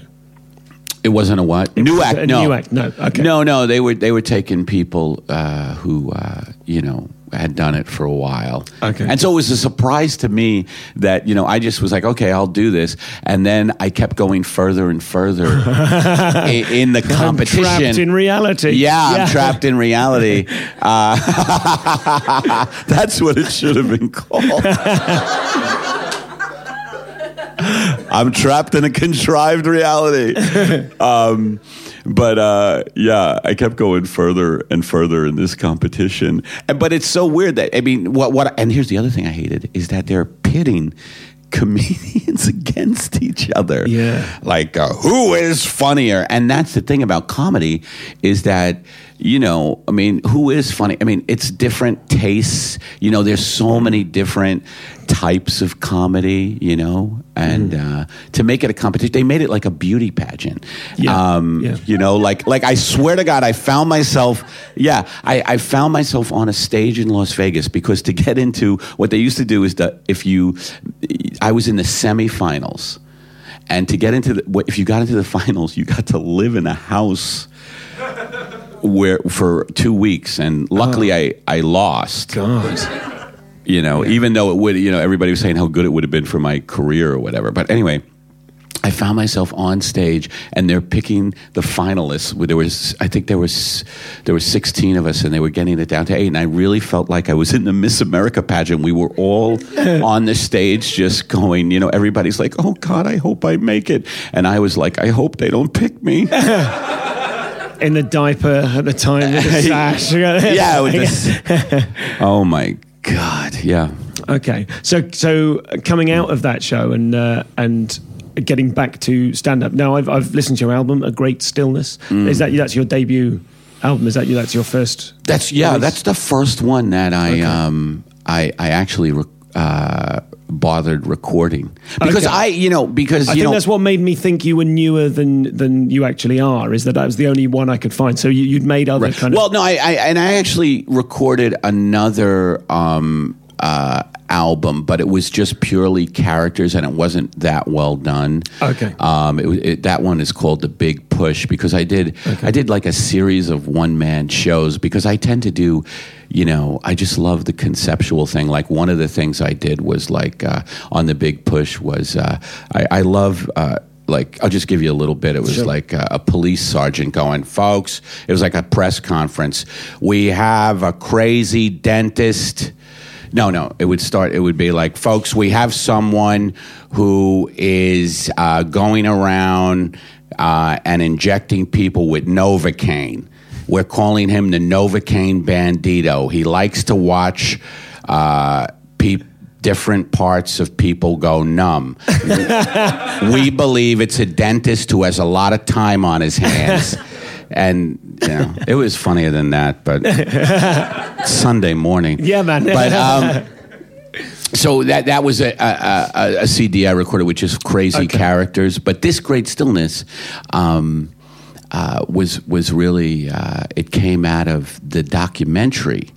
It wasn't a what? New act? no. new act, no, okay. No, no. They were they were taking people uh, who uh, you know had done it for a while. Okay. And so it was a surprise to me that you know I just was like, okay, I'll do this, and then I kept going further and further in, in the competition. I'm trapped in reality. Yeah, I'm trapped in reality. Uh, that's what it should have been called. I'm trapped in a contrived reality. Um, but uh, yeah, I kept going further and further in this competition. And- But it's so weird that I mean, what what? And here's the other thing I hated is that they're pitting comedians against each other. Yeah. like uh, who is funnier? And that's the thing about comedy is that you know, I mean, who is funny? I mean, it's different tastes. You know, there's so many different types of comedy. You know, and Mm-hmm. uh, to make it a competition, they made it like a beauty pageant. Yeah. Um, Yeah. You know, like like I swear to God, I found myself. Yeah, I, I found myself on a stage in Las Vegas because to get into what they used to do is that if you, I was in the semifinals, and to get into the if you got into the finals, you got to live in a house where for two weeks, and luckily I I lost God. You know, even though it would, you know, everybody was saying how good it would have been for my career or whatever. But anyway, I found myself on stage, and they're picking the finalists. There was, I think there was, there was sixteen of us, and they were getting it down to eight. And I really felt like I was in the Miss America pageant. We were all on the stage, just going, you know, everybody's like, "Oh God, I hope I make it," and I was like, "I hope they don't pick me." In the diaper at the time with the sash. yeah, with this. oh my God, yeah. Okay, so so coming out of that show and uh, and getting back to stand up. Now I've I've listened to your album, A Great Stillness. Mm. Is that that's your debut album? Is that you? That's your first? That's yeah. release? That's the first one that I um I I actually re- uh, bothered recording because Okay. I you know because I think know that's what made me think you were newer than than you actually are. Is that that was the only one I could find? So you, you'd made other kind of well no I, I and I actually recorded another um uh album but it was just purely characters and it wasn't that well done Okay. um it, it, that one is called the big push because i did i did like a series of one man shows because i tend to do you know i just love the conceptual thing like one of the things i did was like uh, on the big push was uh, I, I love uh, like I'll just give you a little bit. It was Sure. like a, a police sergeant going, "Folks, it was like a press conference. We have a crazy dentist." No, no. It would start. It would be like, "Folks, we have someone who is uh, going around uh, and injecting people with Novocaine. We're calling him the Novocaine Bandito. He likes to watch uh, people." Different parts of people go numb we believe it's a dentist who has a lot of time on his hands. And you know, it was funnier than that, but Sunday morning. Yeah, man. But um, so that that was a, a, a, CD I recorded, which is crazy characters. But this great stillness um, uh, was was really uh, it came out of the documentary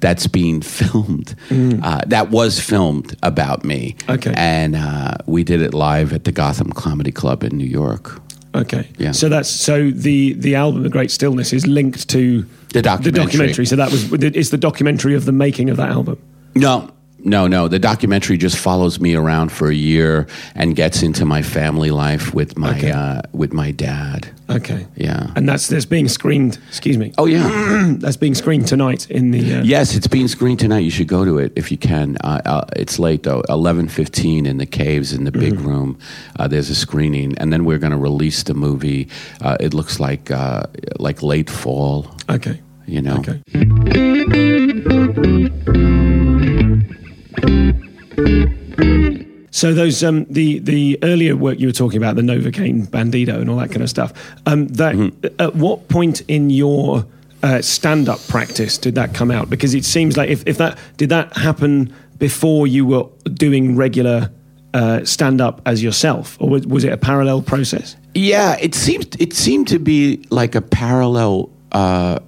that's being filmed. Uh, that was filmed about me. Mm. Okay. and uh, we did it live at the Gotham Comedy Club in New York. Okay. Yeah. So that's so the the album The Great Stillness is linked to The documentary. The documentary. So that was it's the documentary of the making of that album. No, no, no. The documentary just follows me around for a year and gets into my family life with my Okay. uh, with my dad. Okay. Yeah. And that's that's being screened. Excuse me. Oh yeah. That's being screened tonight in the. Uh, yes, it's being screened tonight. You should go to it if you can. Uh, uh, it's late though. Eleven fifteen in the caves in the big Mm-hmm. room. Uh, there's a screening, and then we're going to release the movie. Uh, it looks like uh, like late fall. Okay. You know. Okay. So those um, the the earlier work you were talking about the Novocaine Bandito and all that kind of stuff. Um, that at what point in your uh, stand up practice did that come out? Because it seems like if, if that did that happen before you were doing regular uh, stand up as yourself, or was, was it a parallel process? Yeah, it seemed it seemed to be like a parallel uh,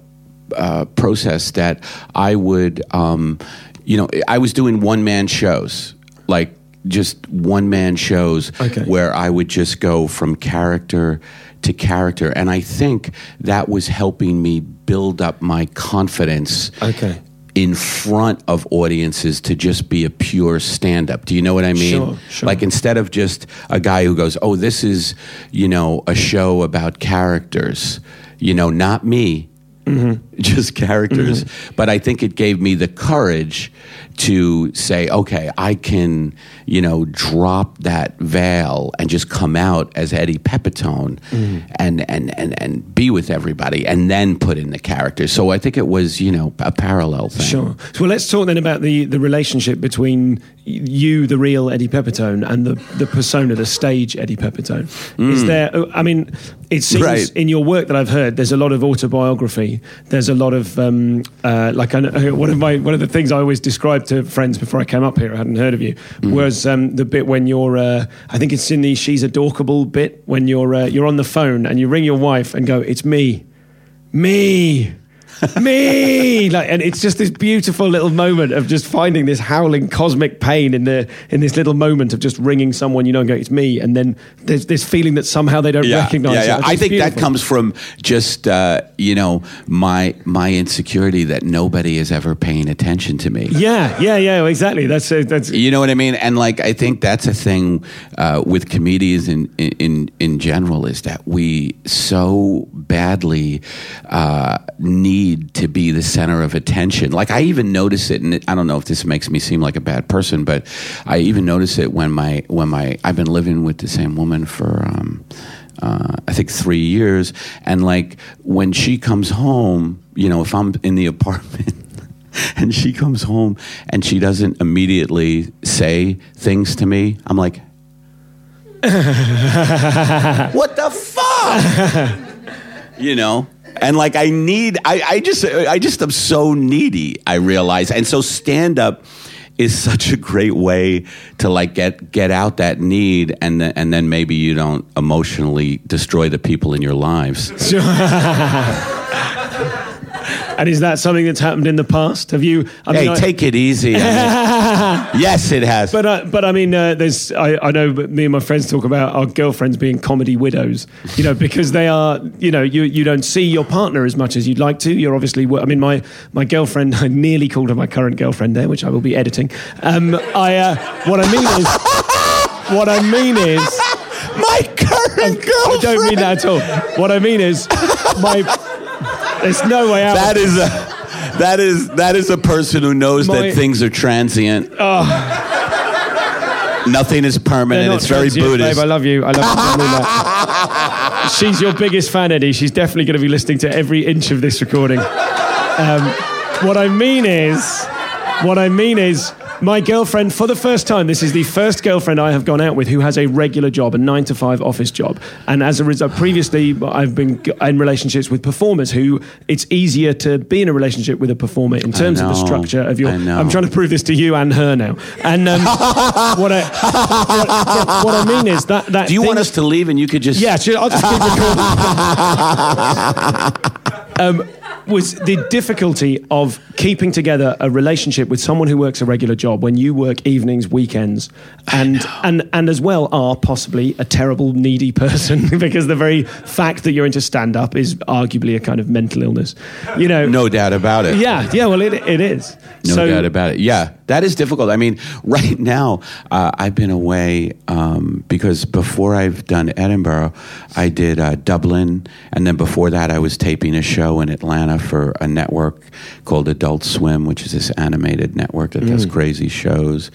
uh, process that I would, um, you know, I was doing one man shows like just one man shows Okay. where I would just go from character to character, and I think that was helping me build up my confidence Okay. in front of audiences to just be a pure stand up. Do you know what I mean? Sure, sure. Like instead of just a guy who goes, "Oh, this is, you know, a show about characters." You know, not me. Mm-hmm. Just characters. Mm-hmm. But I think it gave me the courage to say, okay, I can, you know, drop that veil and just come out as Eddie Pepitone and, and, and, and be with everybody and then put in the character. So I think it was, you know, a parallel thing. Sure. So well, let's talk then about the, the relationship between you, the real Eddie Pepitone, and the, the persona, the stage Eddie Pepitone. Is there? I mean, it seems Mm. Right. in your work that I've heard, there's a lot of autobiography. There's a lot of um, uh, like I one of my one of the things I always described to friends before I came up here. I hadn't heard of you. Mm. Was um, the bit when you're? Uh, I think it's in the "She's Adorkable" bit when you're uh, you're on the phone and you ring your wife and go, "It's me, me." me like and it's just this beautiful little moment of just finding this howling cosmic pain in the in this little moment of just ringing someone you know and go it's me and then there's this feeling that somehow they don't recognize yeah, it yeah. It's I think that comes from just uh, you know my my insecurity that nobody is ever paying attention to me. yeah yeah yeah exactly that's uh, that's You know what I mean? And like, I think that's a thing uh, with comedians in, in in general is that we so badly uh, need to be the center of attention. Like, I even notice it, and I don't know if this makes me seem like a bad person, but I even notice it when my when my I've been living with the same woman for. Um, uh, I think three years, and like when she comes home, you know, if I'm in the apartment and she comes home and she doesn't immediately say things to me, I'm like, what the fuck? you know? And like I need I, I just I just am so needy, I realize. And so stand up is such a great way to like get get out that need and then, and then maybe you don't emotionally destroy the people in your lives. and is that something that's happened in the past have you I hey, I- take it easy. I mean, yes, it has. But uh, but I mean, uh, there's I, I know me and my friends talk about our girlfriends being comedy widows, you know, because they are you know you you don't see your partner as much as you'd like to. You're obviously I mean my my girlfriend I nearly called her my current girlfriend there, which I will be editing. Um, I uh, what I mean is what I mean is my current girlfriend. I don't mean that at all. What I mean is my there's no way out. That is a that is that is a person who knows My- that things are transient. Nothing is permanent. It's very Buddhist. Babe, I love you. I love you. She's your biggest fan, Eddie. She's definitely going to be listening to every inch of this recording. Um, what I mean is, what I mean is, my girlfriend, for the first time, this is the first girlfriend I have gone out with who has a regular job, a nine to five office job. And as a result, previously, I've been in relationships with performers who it's easier to be in a relationship with a performer in terms of the structure of your. I know. I'm trying to prove this to you and her now. And um, what, I, what, what I mean is that. that Do you thing- want us to leave and you could just yeah, I'll just keep recording. um, was the difficulty of keeping together a relationship with someone who works a regular job when you work evenings, weekends, and and and as well are possibly a terrible needy person because the very fact that you're into stand up is arguably a kind of mental illness. You know. no doubt about it. Yeah, yeah. Well, it it is. No so, doubt about it. Yeah, that is difficult. I mean, right now, uh, I've been away um, because before I've done Edinburgh, I did uh, Dublin, and then before that, I was taping a show in Atlanta for a network called Adult Swim, which is this animated network that does crazy shows.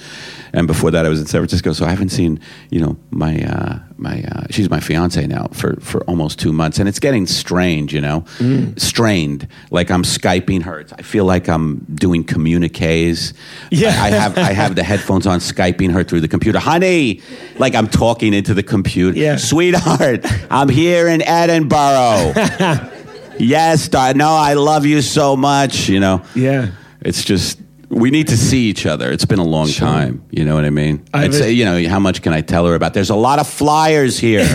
And before that, I was in San Francisco, so I haven't seen, you know, my uh, my uh, she's my fiance now for for almost two months, and it's getting strange, you know, strained. Like I'm skyping her. It's- I feel like I'm doing communiques. Yeah. I, I have I have the headphones on, skyping her through the computer. Honey, like I'm talking into the computer. Yeah. Sweetheart, I'm here in Edinburgh. yes, dar- no, I love you so much. You know. Yeah. It's just we need to see each other. It's been a long time. You know what I mean? I I'd say, you know, how much can I tell her about? There's a lot of flyers here.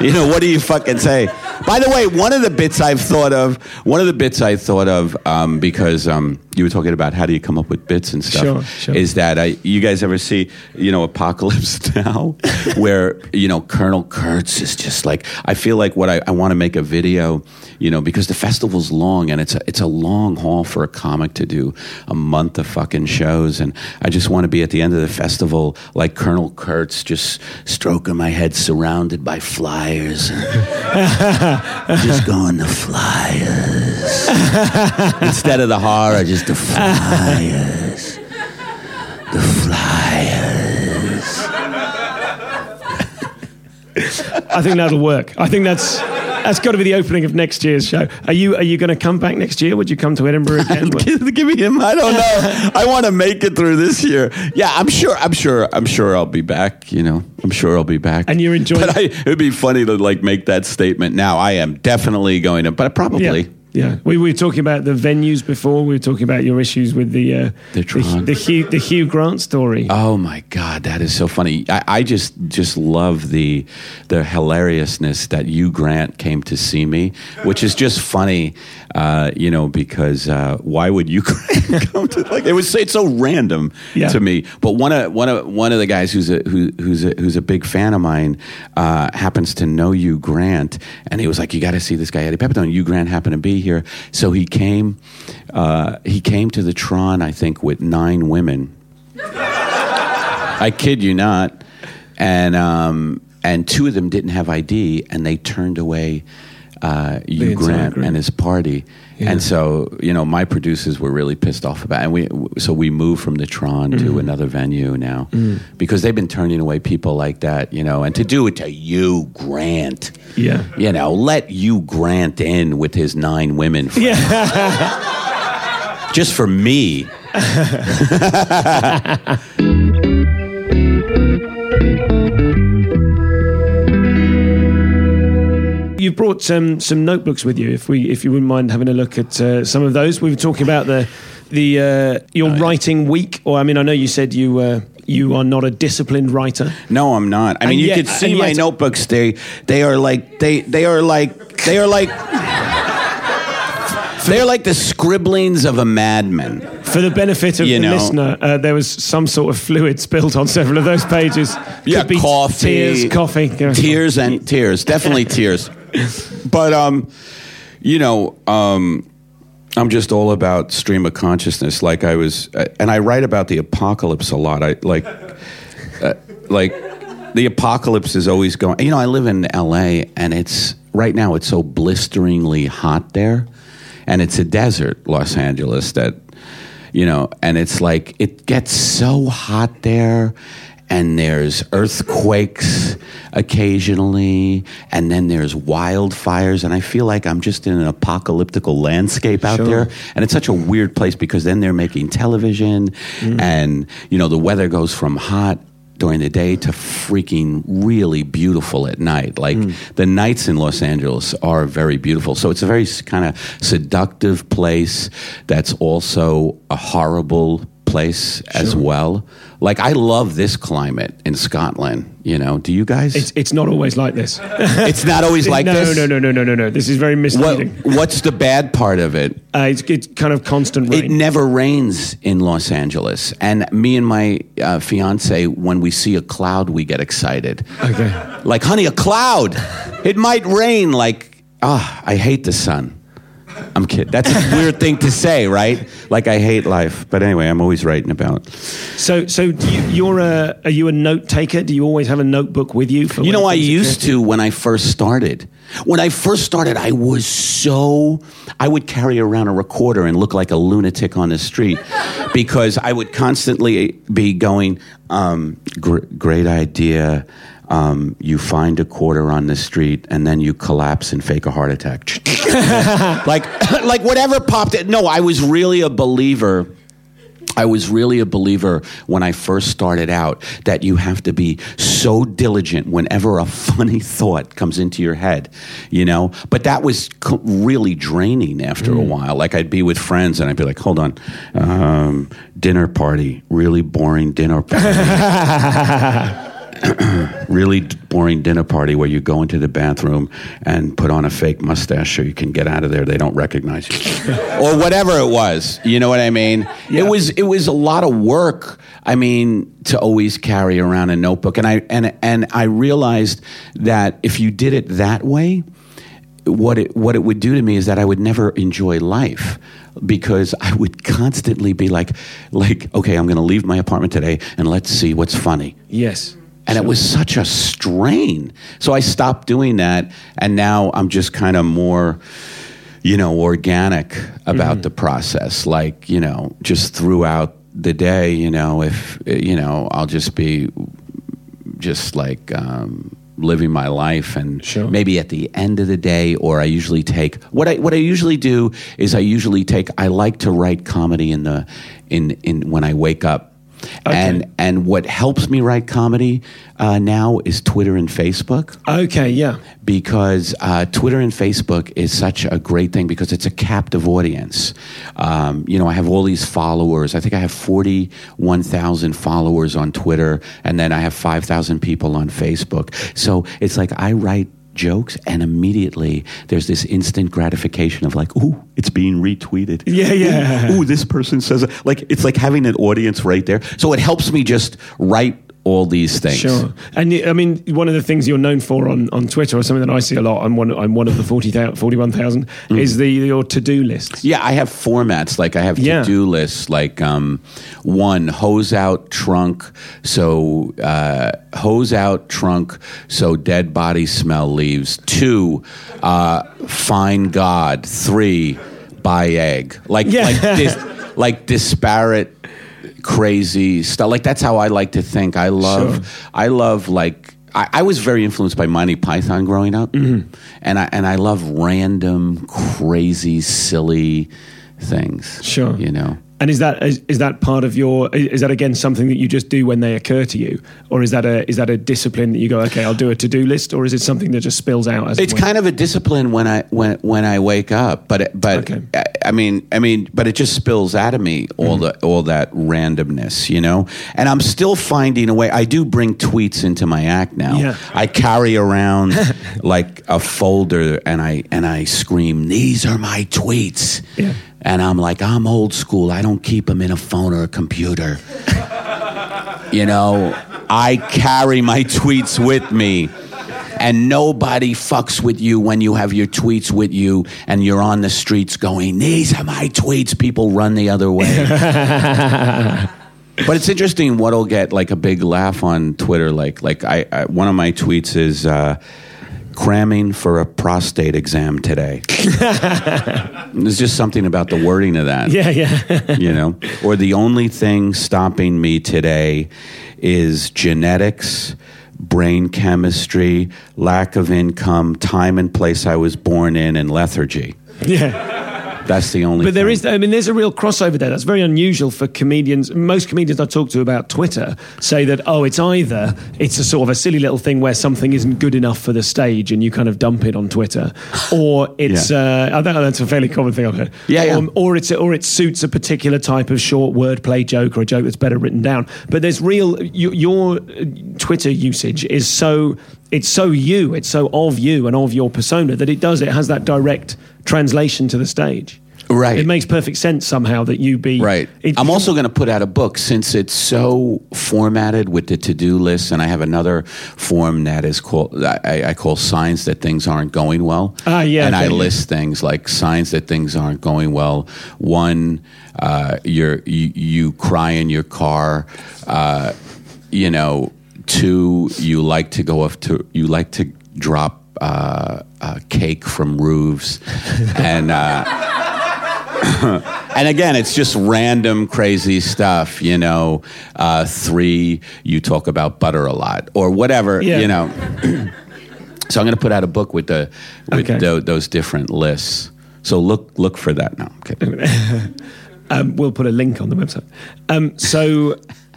you know, what do you fucking say? By the way, one of the bits I've thought of, one of the bits I thought of, um, because um, you were talking about how do you come up with bits and stuff. Sure, sure. Is that I, you guys ever see, you know, Apocalypse Now, where, you know, Colonel Kurtz is just like, I feel like what I, I want to make a video, you know, because the festival's long and it's a, it's a long haul for a comic to do a month of fucking shows. And I just want to be at the end of the festival like Colonel Kurtz, just stroking my head surrounded by flyers. And just going to flyers. Instead of the horror, just the flyers. The flyers. I think that'll work. I think that's that's got to be the opening of next year's show. Are you are you going to come back next year? Would you come to Edinburgh again? give, me him. I don't know. I want to make it through this year. Yeah, I'm sure. I'm sure. I'm sure I'll be back. You know, I'm sure I'll be back. And you're enjoying- But I, it'd be funny to like make that statement now. I am definitely going to, but probably. Yeah. Yeah, we, we were talking about the venues before. We were talking about your issues with the uh, The Tron. the, Hugh the Hugh Grant story. Oh my God, that is so funny. I, I just just love the the hilariousness that Hugh Grant came to see me, which is just funny, uh, you know, because uh, why would Hugh Grant come to like it was it's so random Yeah. to me. But one of one of one of the guys who's a who, who's a, who's a big fan of mine uh, happens to know Hugh Grant, and he was like, "You got to see this guy Eddie Pepitone." Hugh Grant happened to be here, so he came. Uh, he came to the Tron, I think, with nine women. I kid you not. And um, and two of them didn't have ID, and they turned away uh, Hugh Grant and his party. And so, you know, my producers were really pissed off about, it. and we so we moved from the Tron Mm-hmm. to another venue now Mm. because they've been turning away people like that, you know, and to do it to Hugh, Grant, Yeah. you know, let Hugh, Grant in with his nine women, friends. just for me. You've brought some some notebooks with you. If we if you wouldn't mind having a look at uh, some of those, we were talking about the the uh, your writing week. Or I mean, I know you said you uh, you are not a disciplined writer. No, I'm not. I And mean, you yet- could see and my yet- notebooks. They they are like they they are like they are like they're like the scribblings of a madman. For the benefit of You the know. listener, uh, there was some sort of fluid spilled on several of those pages. Yeah, coffee, tears, coffee, tears, and tears. Definitely tears. But um, you know, um, I'm just all about stream of consciousness. Like I was, uh, and I write about the apocalypse a lot. I like, uh, like the apocalypse is always going. You know, I live in L.A. and it's right now it's so blisteringly hot there, and it's a desert, Los Angeles. That you know, and it's like it gets so hot there. And there's earthquakes occasionally, and then there's wildfires, and I feel like I'm just in an apocalyptical landscape out Sure. there. And it's such a weird place because then they're making television, mm. and you know the weather goes from hot during the day to freaking really beautiful at night. Like mm. the nights in Los Angeles are very beautiful. So it's a very kind of seductive place that's also a horrible place as well. Like I love this climate in Scotland, you know. Do you guys? It's, it's not always like this. It's not always like no, this. no, no, no, no, no, no. This is very What, misleading. what's the bad part of it? Uh, it's, it's kind of constant rain. It never rains in Los Angeles. And me and my uh, fiance, when we see a cloud, we get excited. okay. Like, honey, a cloud. It might rain. Like, ah, I hate the sun. I'm kidding. That's a weird thing to say, right? Like, I hate life. But anyway, I'm always writing about. So, so do you, you're a are you a note taker? Do you always have a notebook with you? For You know, I used to when I first started. When I first started, I was so. I would carry around a recorder and look like a lunatic on the street because I would constantly be going, um, gr- great idea. Um, you find a quarter on the street and then you collapse and fake a heart attack. like, like whatever popped it. No, I was really a believer. I was really a believer when I first started out that you have to be so diligent whenever a funny thought comes into your head, you know? But that was co- really draining after a while. Like I'd be with friends and I'd be like, hold on, um, dinner party, really boring dinner party. really boring dinner party where you go into the bathroom and put on a fake mustache so you can get out of there. They don't recognize you, or whatever it was. You know what I mean? Yeah. It was it was a lot of work. I mean, to always carry around a notebook, and I and and I realized that if you did it that way, what it what it would do to me is that I would never enjoy life because I would constantly be like like okay I'm going to leave my apartment today and let's see what's funny Yes. And it was such a strain. So I stopped doing that and now I'm just kind of more you know organic about the process. Like you know just throughout the day you know if you know I'll just be just like um, living my life and Sure. maybe at the end of the day or I usually take what I what I usually do is I usually take I like to write comedy in the in in when I wake up and and what helps me write comedy uh, now is Twitter and Facebook Okay. Yeah. because uh, Twitter and Facebook is such a great thing because it's a captive audience. Um, you know, I have all these followers. I think I have 41,000 followers on Twitter, and then I have 5,000 people on Facebook. So it's like I write jokes, and immediately there's this instant gratification of like, ooh, it's being retweeted. Yeah, yeah. Ooh, ooh, this person says it. Like, it's like having an audience right there. So it helps me just write all these things. Sure. And I mean, one of the things you're known for on, on Twitter, or something that I see a lot, I'm one, I'm one of the 40,000 41,000, Mm. is the your to do lists. Yeah, I have formats. Like I have to-do lists. Like um, one, hose out trunk. So uh, hose out trunk. So dead body smell leaves. Two, uh, find God. Three, buy egg. Like Yeah. like dis- like disparate, crazy stuff. Like that's how I like to think. I love. Sure. I love like. I, I was very influenced by Monty Python growing up, Mm-hmm. and I and I love random, crazy, silly things. Sure. you know. And is that is, is that part of your is that again something that you just do when they occur to you, or is that a is that a discipline that you go okay I'll do a to do list, or is it something that just spills out as It's when- kind of a discipline when I when when I wake up, but it- but Okay. I, I mean I mean, but it just spills out of me all Mm-hmm. the all that randomness, you know. And I'm still finding a way. I do bring tweets into my act now. Yeah. I carry around like a folder, and I and I scream, "These are my tweets." Yeah. And I'm like, I'm old school. I don't keep them in a phone or a computer. you know, I carry my tweets with me. And nobody fucks with you when you have your tweets with you and you're on the streets going, These are my tweets. People run the other way. but it's interesting what'll get like a big laugh on Twitter. Like, like I, I one of my tweets is uh, cramming for a prostate exam today. There's just something about the wording of that yeah yeah you know or the only thing stopping me today is genetics brain chemistry lack of income time and place i was born in and lethargy yeah. That's the only But there thing. is, I mean, there's a real crossover there. That's very unusual for comedians. Most comedians I talk to about Twitter say that, oh, it's either it's a sort of a silly little thing where something isn't good enough for the stage and you kind of dump it on Twitter, or it's, uh, I think that's a fairly common thing I've heard. Yeah, yeah. Or, or it's or it suits a particular type of short wordplay joke or a joke that's better written down. But there's real your, your Twitter usage is so it's so you, it's so of you and of your persona that it does it has that direct translation to the stage. Right. It makes perfect sense somehow that you be Right. It, I'm also going to put out a book since it's so formatted with the to-do list, and I have another form that is called I, I call signs that things aren't going well. Ah, yeah, And I yeah. list things like signs that things aren't going well. One, uh, you're, you you cry in your car. Uh, you know. Two, you like to go off to you like to drop uh, uh, cake from roofs, and. Uh, and again, it's just random crazy stuff, you know. Uh, three, you talk about butter a lot, or whatever, Yeah. you know. so I'm going to put out a book with the with Okay. tho- those different lists. So look look for that now. Okay. um, we'll put a link on the website. Um, so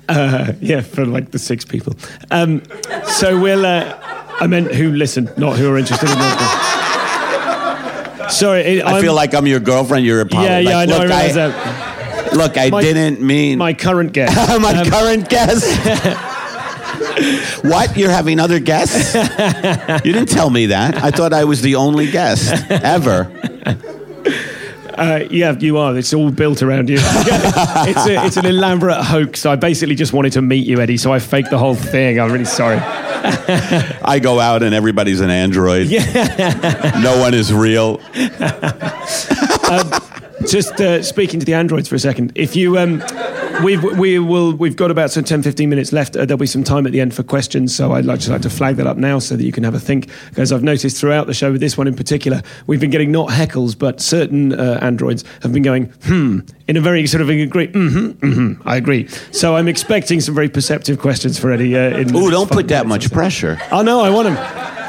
uh, yeah, for like the six people. Um, so we'll. I meant who listen, not who are interested in. Sorry, it, I feel like I'm your girlfriend. You're a yeah, yeah, I know. I look, realize I, that. look, I My- didn't mean My current guest. my Um, current guest. what? You're having other guests? you didn't tell me that. I thought I was the only guest ever. Uh, yeah, you are. It's all built around you. it's, a, it's an elaborate hoax. I basically just wanted to meet you, Eddie, so I faked the whole thing. I'm really sorry. I go out and everybody's an android. Yeah. no one is real. Just uh, speaking to the androids for a second. If you, um, we've we will we've got about some 10, 15 minutes left. Uh, there'll be some time at the end for questions, so I'd like just like to flag that up now so that you can have a think. Because I've noticed throughout the show with this one in particular, we've been getting not heckles, but certain uh, androids have been going hmm in a very sort of agree. Mm-hmm, mm-hmm, I agree. So I'm expecting some very perceptive questions for Eddie. Uh, Ooh, don't put that minutes much so. pressure. Oh no, I want him.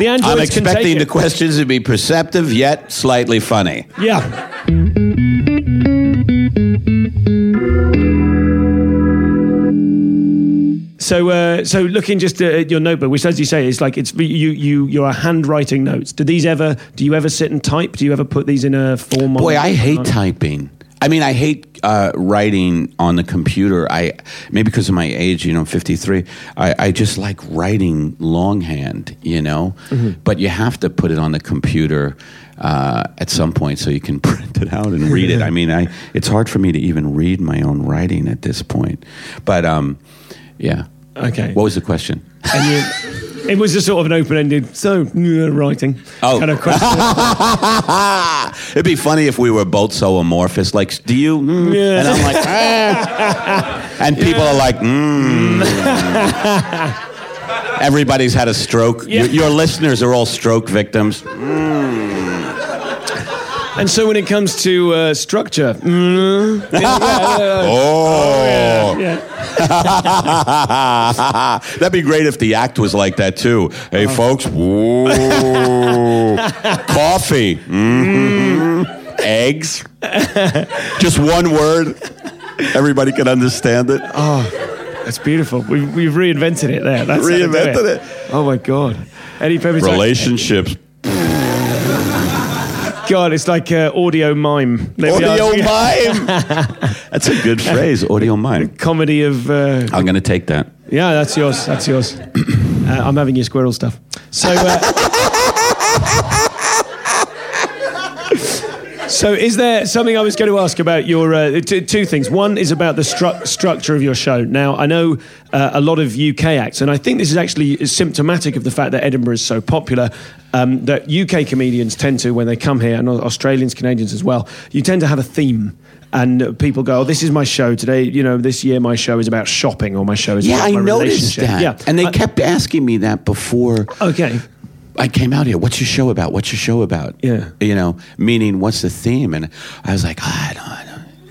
The androids I'm expecting the questions to be perceptive yet slightly funny. Yeah. So, uh, so looking just at your notebook, which, as you say, is like it's you, you, you are handwriting notes. Do these ever? Do you ever sit and type? Do you ever put these in a form? Boy, I hate typing. I mean, I hate uh, writing on the computer. I maybe because of my age, you know, fifty three. I, I just like writing longhand, you know. But you have to put it on the computer uh, at some point so you can print it out and read it. I mean, I it's hard for me to even read my own writing at this point. But um, yeah. Okay. What was the question? And you, it was just sort of an open-ended. So uh, writing Oh. kind of question. It'd be funny if we were both so amorphous. Like, do you? Mm. Yeah. And I'm like, ah. and people are like, mm. Everybody's had a stroke. Yeah. Your, your listeners are all stroke victims. And so when it comes to uh, structure, mm, yeah, yeah, yeah, Oh, yeah. that'd be great if the act was like that too. Hey, folks, whoa. coffee, Mhm. eggs, just one word. Everybody can understand it. Oh. That's beautiful. We've, we've reinvented it there. That's how to do Reinvented it. Oh my god, like- Relationships. God, it's like uh, audio mime. There we are. Audio mime. That's a good phrase. Audio mime. Comedy of. Uh, I'm going to take that. yeah, that's yours. That's yours. uh, I'm having your squirrel stuff. So. Uh, So, is there something I was going to ask about your uh, t- two things? One is about the stru- structure of your show. Now, I know uh, a lot of UK acts, and I think this is actually symptomatic of the fact that Edinburgh is so popular. Um, that UK comedians tend to, when they come here, and Australians, Canadians as well, you tend to have a theme. And people go, "Oh, this is my show today. You know, this year my show is about shopping, or my show is Yeah, about I my noticed relationship." that. Yeah, And they I- kept asking me that before okay. I came out here. What's your show about? What's your show about? Yeah. You know, meaning what's the theme? And I was like, "Ah, I don't, I don't.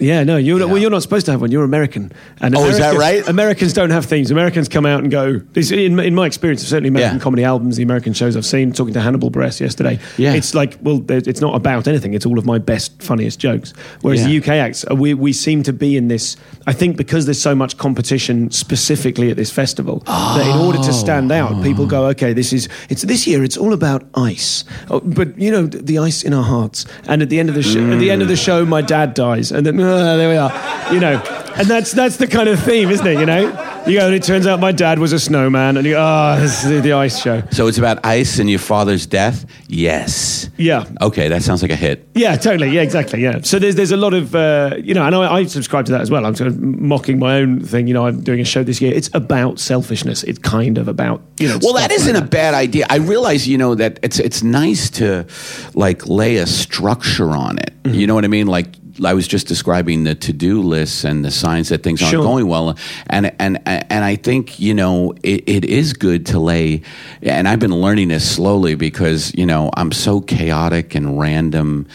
Yeah, no, you're not, well. You're not supposed to have one. You're American. And Oh, is that Americans- right? Americans don't have themes. Americans come out and go. This, in, in my experience, certainly American Yeah. comedy albums, the American shows I've seen. Talking to Hannibal Buress yesterday. Yeah. it's like well, it's not about anything. It's all of my best, funniest jokes. Whereas the UK acts, uh, we we seem to be in this. I think because there's so much competition specifically at this festival, that in order to stand out, people go, okay, this is it's this year. It's all about ice, oh, but you know the ice in our hearts. And at the end of the show, at the end of the show, my dad dies, and then uh, there we are. You know, and that's that's the kind of theme, isn't it? You know, you go and it turns out my dad was a snowman, and you go, oh, this is the, ice show. So it's about ice and your father's death? Yes. Yeah. Okay, that sounds like a hit. Yeah, totally. Yeah, exactly. Yeah. So there's there's a lot of uh, you know, and I, I subscribe to that as well. I'm sort of mocking my own thing. You know, I'm doing a show this year. It's about selfishness. It's kind of about you know. Well, that isn't like a bad idea. I realize, you know, that it's it's nice to like lay a structure on it. Mm-hmm. You know what I mean? Like I was just describing the to-do lists and the signs that things aren't Sure. going well, and and and I think you know it, it is good to lay. And I've been learning this slowly because you know I'm so chaotic and random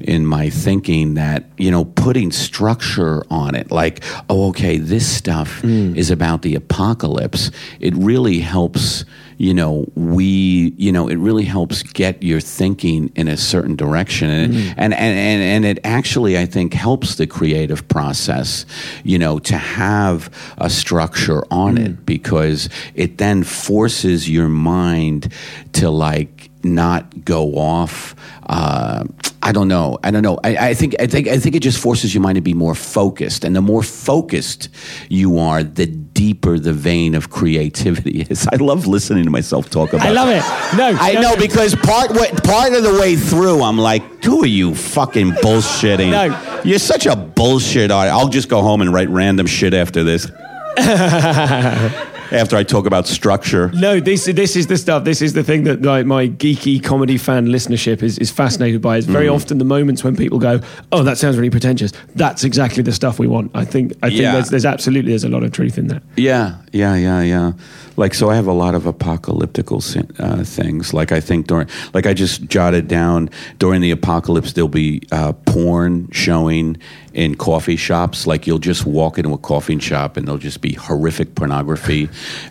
in my thinking that you know putting structure on it, like oh okay, this stuff mm. is about the apocalypse. It really helps you know, we, you know, it really helps get your thinking in a certain direction. And, and, and, and, and it actually, I think, helps the creative process, you know, to have a structure on it because it then forces your mind to like not go off. Uh, I don't know. I don't know. I, I think I think I think it just forces your mind to be more focused, and the more focused you are, the deeper the vein of creativity is. I love listening to myself talk about. I love it. No, I no, know no. because part part of the way through, I'm like, who are you fucking bullshitting? No. You're such a bullshit artist. I'll just go home and write random shit after this. after I talk about structure. No, this this is the stuff. This is the thing that like, my geeky comedy fan listenership is, is fascinated by. It's very Mm. often the moments when people go, "Oh, that sounds really pretentious." That's exactly the stuff we want. I think. I think Yeah. there's, there's absolutely there's a lot of truth in that. Yeah, yeah, yeah, yeah. Like, so I have a lot of apocalyptical uh, things. Like, I think during, like, I just jotted down during the apocalypse, there'll be uh, porn showing in coffee shops. Like, you'll just walk into a coffee shop and there'll just be horrific pornography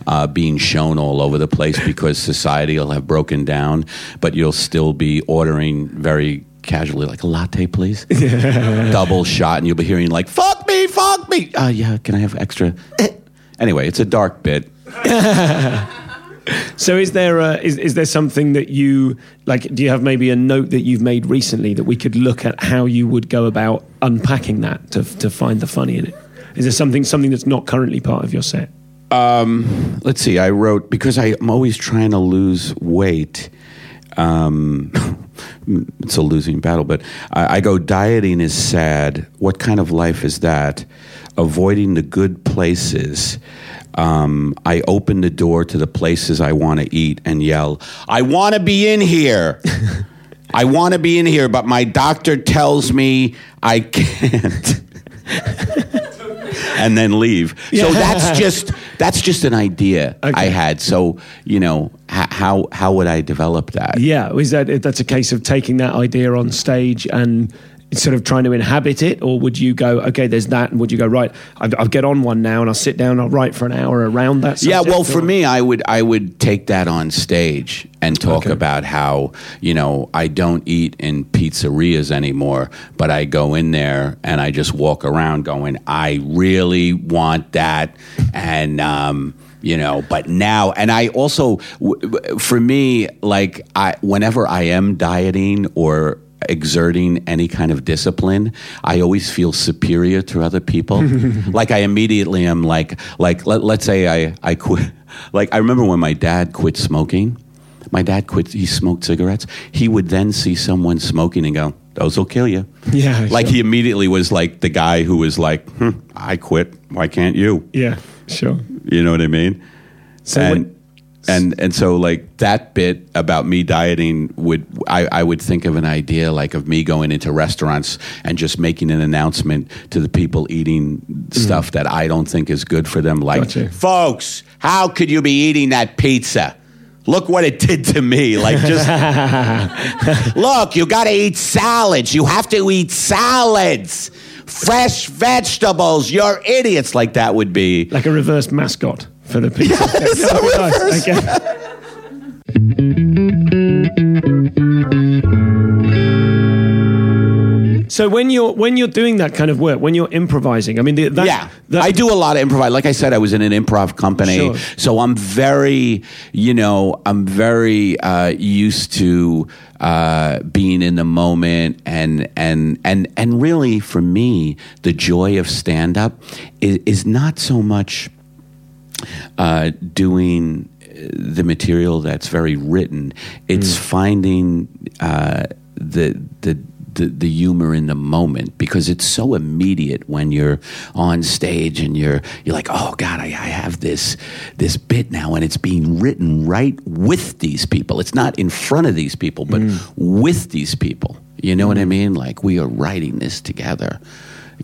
uh, being shown all over the place because society will have broken down, but you'll still be ordering very casually, like a latte, please. Double shot, and you'll be hearing, like, fuck me, fuck me. Uh, yeah, can I have extra? Anyway, it's a dark bit. So, is there uh, is is there something that you like? Do you have maybe a note that you've made recently that we could look at how you would go about unpacking that to to find the funny in it? Is there something something that's not currently part of your set? Let's see. I wrote because I'm always trying to lose weight. Um, it's a losing battle, but I, I go dieting is sad. What kind of life is that? Avoiding the good places. Um, I open the door to the places I want to eat and yell, "I want to be in here." I want to be in here, but my doctor tells me I can't. and then leave. So that's just that's just an idea I had. So you know h- how how would I develop that? Yeah, is that that's a case of taking that idea on stage and sort of trying to inhabit it, or would you go, okay, there's that, and would you go, right, I'll, I'll get on one now and I'll sit down, I'll write for an hour around that. Yeah, well, for or- me, I would I would take that on stage and talk Okay. about how you know I don't eat in pizzerias anymore, but I go in there and I just walk around going, I really want that, and um, you know, but now, and I also, for me, like I, whenever I am dieting or exerting any kind of discipline, I always feel superior to other people. like I immediately am like like let, let's say I I quit like I remember when my dad quit smoking. My dad quit he smoked cigarettes. He would then see someone smoking and go, "Those will kill you." Yeah, Like sure. he immediately was like the guy who was like, hmm, "I quit. Why can't you?" Yeah, sure. You know what I mean? So and, when- and and so like that bit about me dieting would I, I would think of an idea like of me going into restaurants and just making an announcement to the people eating mm-hmm. stuff that I don't think is good for them. Like Gotcha. folks how could you be eating that pizza? Look what it did to me. Like just look you got to eat salads. You have to eat salads. Fresh vegetables. You're idiots. Like that would be like a reverse mascot for the pizza. That would be nice. Okay. So when you're when you're doing that kind of work, when you're improvising, I mean, the, that, yeah, that, I do a lot of improv. Like I said, I was in an improv company, Sure. so I'm very, you know, I'm very uh, used to uh, being in the moment, and and and and really, for me, the joy of stand up is, is not so much uh, doing the material that's very written. It's finding uh, the the. The, the humor in the moment because it's so immediate when you're on stage and you're you're like oh god I, I have this this bit now and it's being written right with these people. It's not in front of these people but with these people. You know what I mean? Like we are writing this together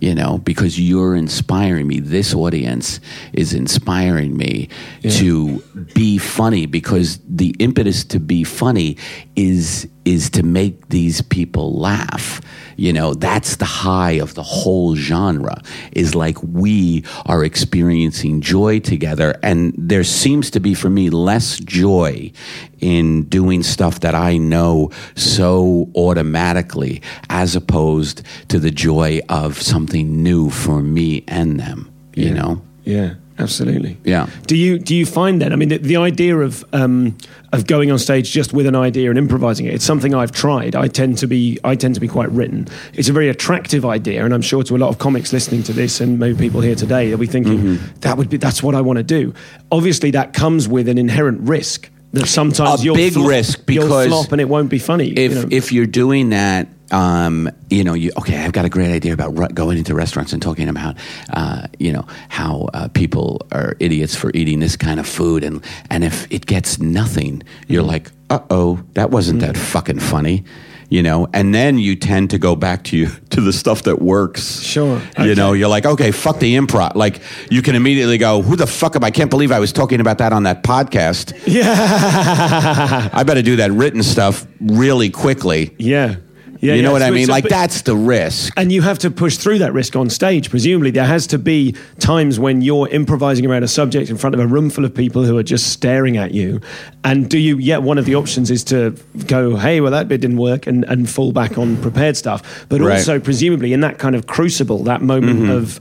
you know, because you're inspiring me. This audience is inspiring me to be funny because the impetus to be funny is is to make these people laugh. You know, that's the high of the whole genre is like we are experiencing joy together and there seems to be for me less joy in doing stuff that I know so automatically as opposed to the joy of something new for me and them, you know? yeah. Absolutely. Yeah. Do you do you find that? I mean, the, the idea of um, of going on stage just with an idea and improvising it. It's something I've tried. I tend to be I tend to be quite written. It's a very attractive idea, and I'm sure to a lot of comics listening to this, and maybe people here today, they'll be thinking Mm-hmm. that would be that's what I want to do. Obviously, that comes with an inherent risk that sometimes A you'll big risk you'll because flop and it won't be funny. if you know. if you're doing that, um, you know, you okay. I've got a great idea about ru- going into restaurants and talking about, uh, you know, how uh, people are idiots for eating this kind of food, and and if it gets nothing, you're Mm-hmm. like, uh oh, that wasn't that fucking funny. You know, and then you tend to go back to you to the stuff that works. Sure. You know, you're like, okay, fuck the improv. Like, you can immediately go, who the fuck am I? I can't believe I was talking about that on that podcast. yeah, I better do that written stuff really quickly. yeah, yeah. you know yeah. what I mean? so- like that's the risk. And you have to push through that risk on stage. Presumably, there has to be times when you're improvising around a subject in front of a room full of people who are just staring at you. And do you? Yeah, one of the options is to go, "Hey, well, that bit didn't work," and, and fall back on prepared stuff. But Right. also, presumably, in that kind of crucible, that moment of.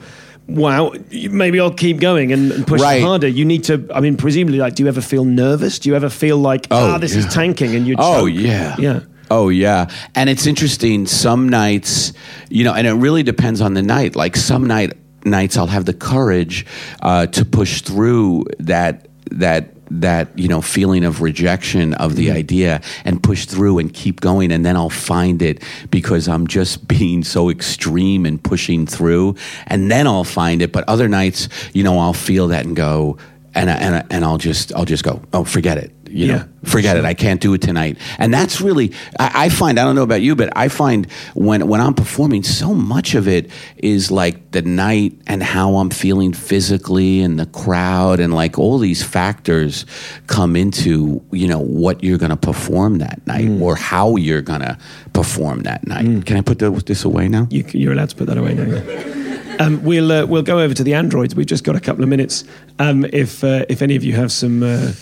Wow, maybe I'll keep going and, and push Right. harder. You need to. I mean, presumably, like, do you ever feel nervous? Do you ever feel like, Oh, ah, this is tanking, and you? Oh choke? yeah. yeah. Oh yeah. And it's interesting some nights, you know, and it really depends on the night. Like some night nights I'll have the courage uh, to push through that that that you know feeling of rejection of the idea and push through and keep going and then I'll find it because I'm just being so extreme and pushing through and then I'll find it but other nights you know I'll feel that and go and I, and I, and I'll just I'll just go oh forget it you know Yeah. forget it i can't do it tonight and that's really I, I find i don't know about you but i find when when i'm performing so much of it is like the night and how i'm feeling physically and the crowd and like all these factors come into you know what you're going to perform that night or how you're going to perform that night can i put the, this away now You, you're allowed to put that away now. Um, we'll uh, we'll go over to the androids. We've just got a couple of minutes. Um, if uh, if any of you have some uh,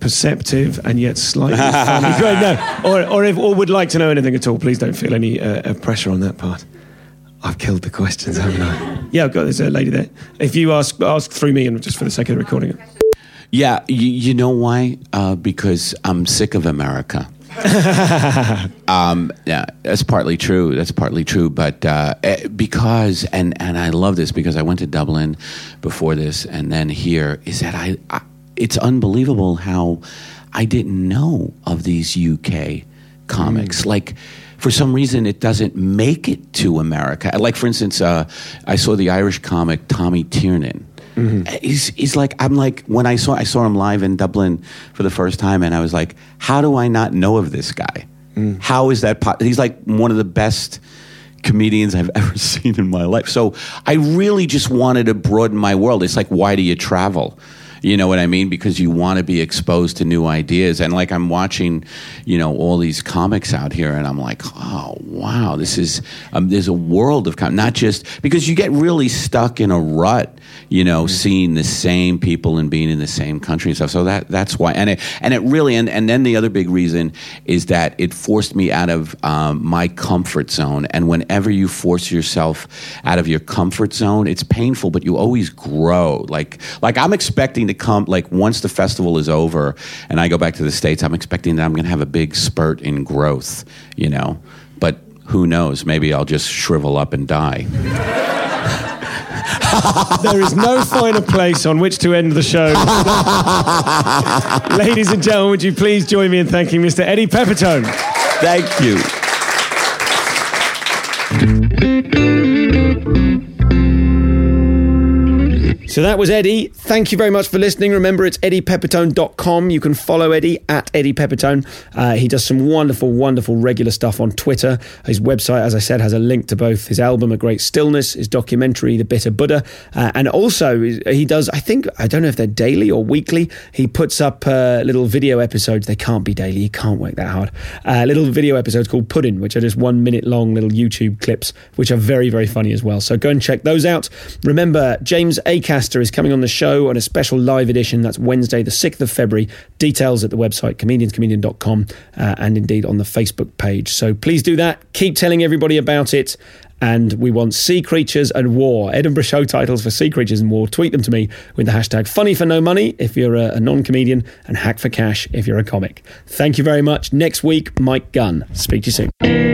perceptive and yet slightly funny, no, or or if or would like to know anything at all, please don't feel any uh, uh, pressure on that part. I've killed the questions, haven't I? Yeah, I've got there's a lady there. If you ask ask through me and just for the sake of the recording it. Yeah, you, you know why? Uh, because I'm sick of America. um, yeah, that's partly true. That's partly true. But uh, eh, because, and, and I love this because I went to Dublin before this and then here, is that I, I it's unbelievable how I didn't know of these UK comics. Hmm. Like, for some reason, it doesn't make it to America. Like, for instance, uh, I saw the Irish comic Tommy Tiernan. Mm-hmm. Uh, he's, he's like I'm like when I saw I saw him live in Dublin for the first time, and I was like, how do I not know of this guy? Mm. How is that? Po-? He's like one of the best comedians I've ever seen in my life. So I really just wanted to broaden my world. It's like, why do you travel? You know what I mean? Because you want to be exposed to new ideas. And like I'm watching, you know, all these comics out here, and I'm like, oh wow, this is um, there's a world of com- not just because you get really stuck in a rut, you know, seeing the same people and being in the same country and stuff. So that that's why, and it and it really and and then the other big reason is that it forced me out of um, my comfort zone. And whenever you force yourself out of your comfort zone, it's painful, but you always grow. Like like I'm expecting to come like once the festival is over and I go back to the states, I'm expecting that I'm going to have a big spurt in growth, you know. But who knows? Maybe I'll just shrivel up and die. There is no finer place on which to end the show. Ladies and gentlemen, would you please join me in thanking Mr. Eddie Pepitone? Thank you. So that was Eddie. Thank you very much for listening. Remember, it's eddiepepitone.com. You can follow Eddie at Eddie. Uh, he does some wonderful, wonderful regular stuff on Twitter. His website, as I said, has a link to both his album, A Great Stillness, his documentary, The Bitter Buddha. Uh, and also, he does, I think, I don't know if they're daily or weekly, he puts up uh, little video episodes. They can't be daily. He can't work that hard. Uh, little video episodes called Pudding, which are just one minute long little YouTube clips, which are very, very funny as well. So go and check those out. Remember, James Acaster is coming on the show on a special live edition. That's Wednesday, the 6th of February. Details at the website, comedianscomedian.com, uh, and indeed on the Facebook page. So please do that. Keep telling everybody about it. and we want Sea Creatures and War. Edinburgh show titles for Sea Creatures and War. Tweet them to me with the hashtag funny for no money if you're a, a non comedian and hack for cash if you're a comic. Thank you very much. Next week, Mike Gunn. Speak to you soon.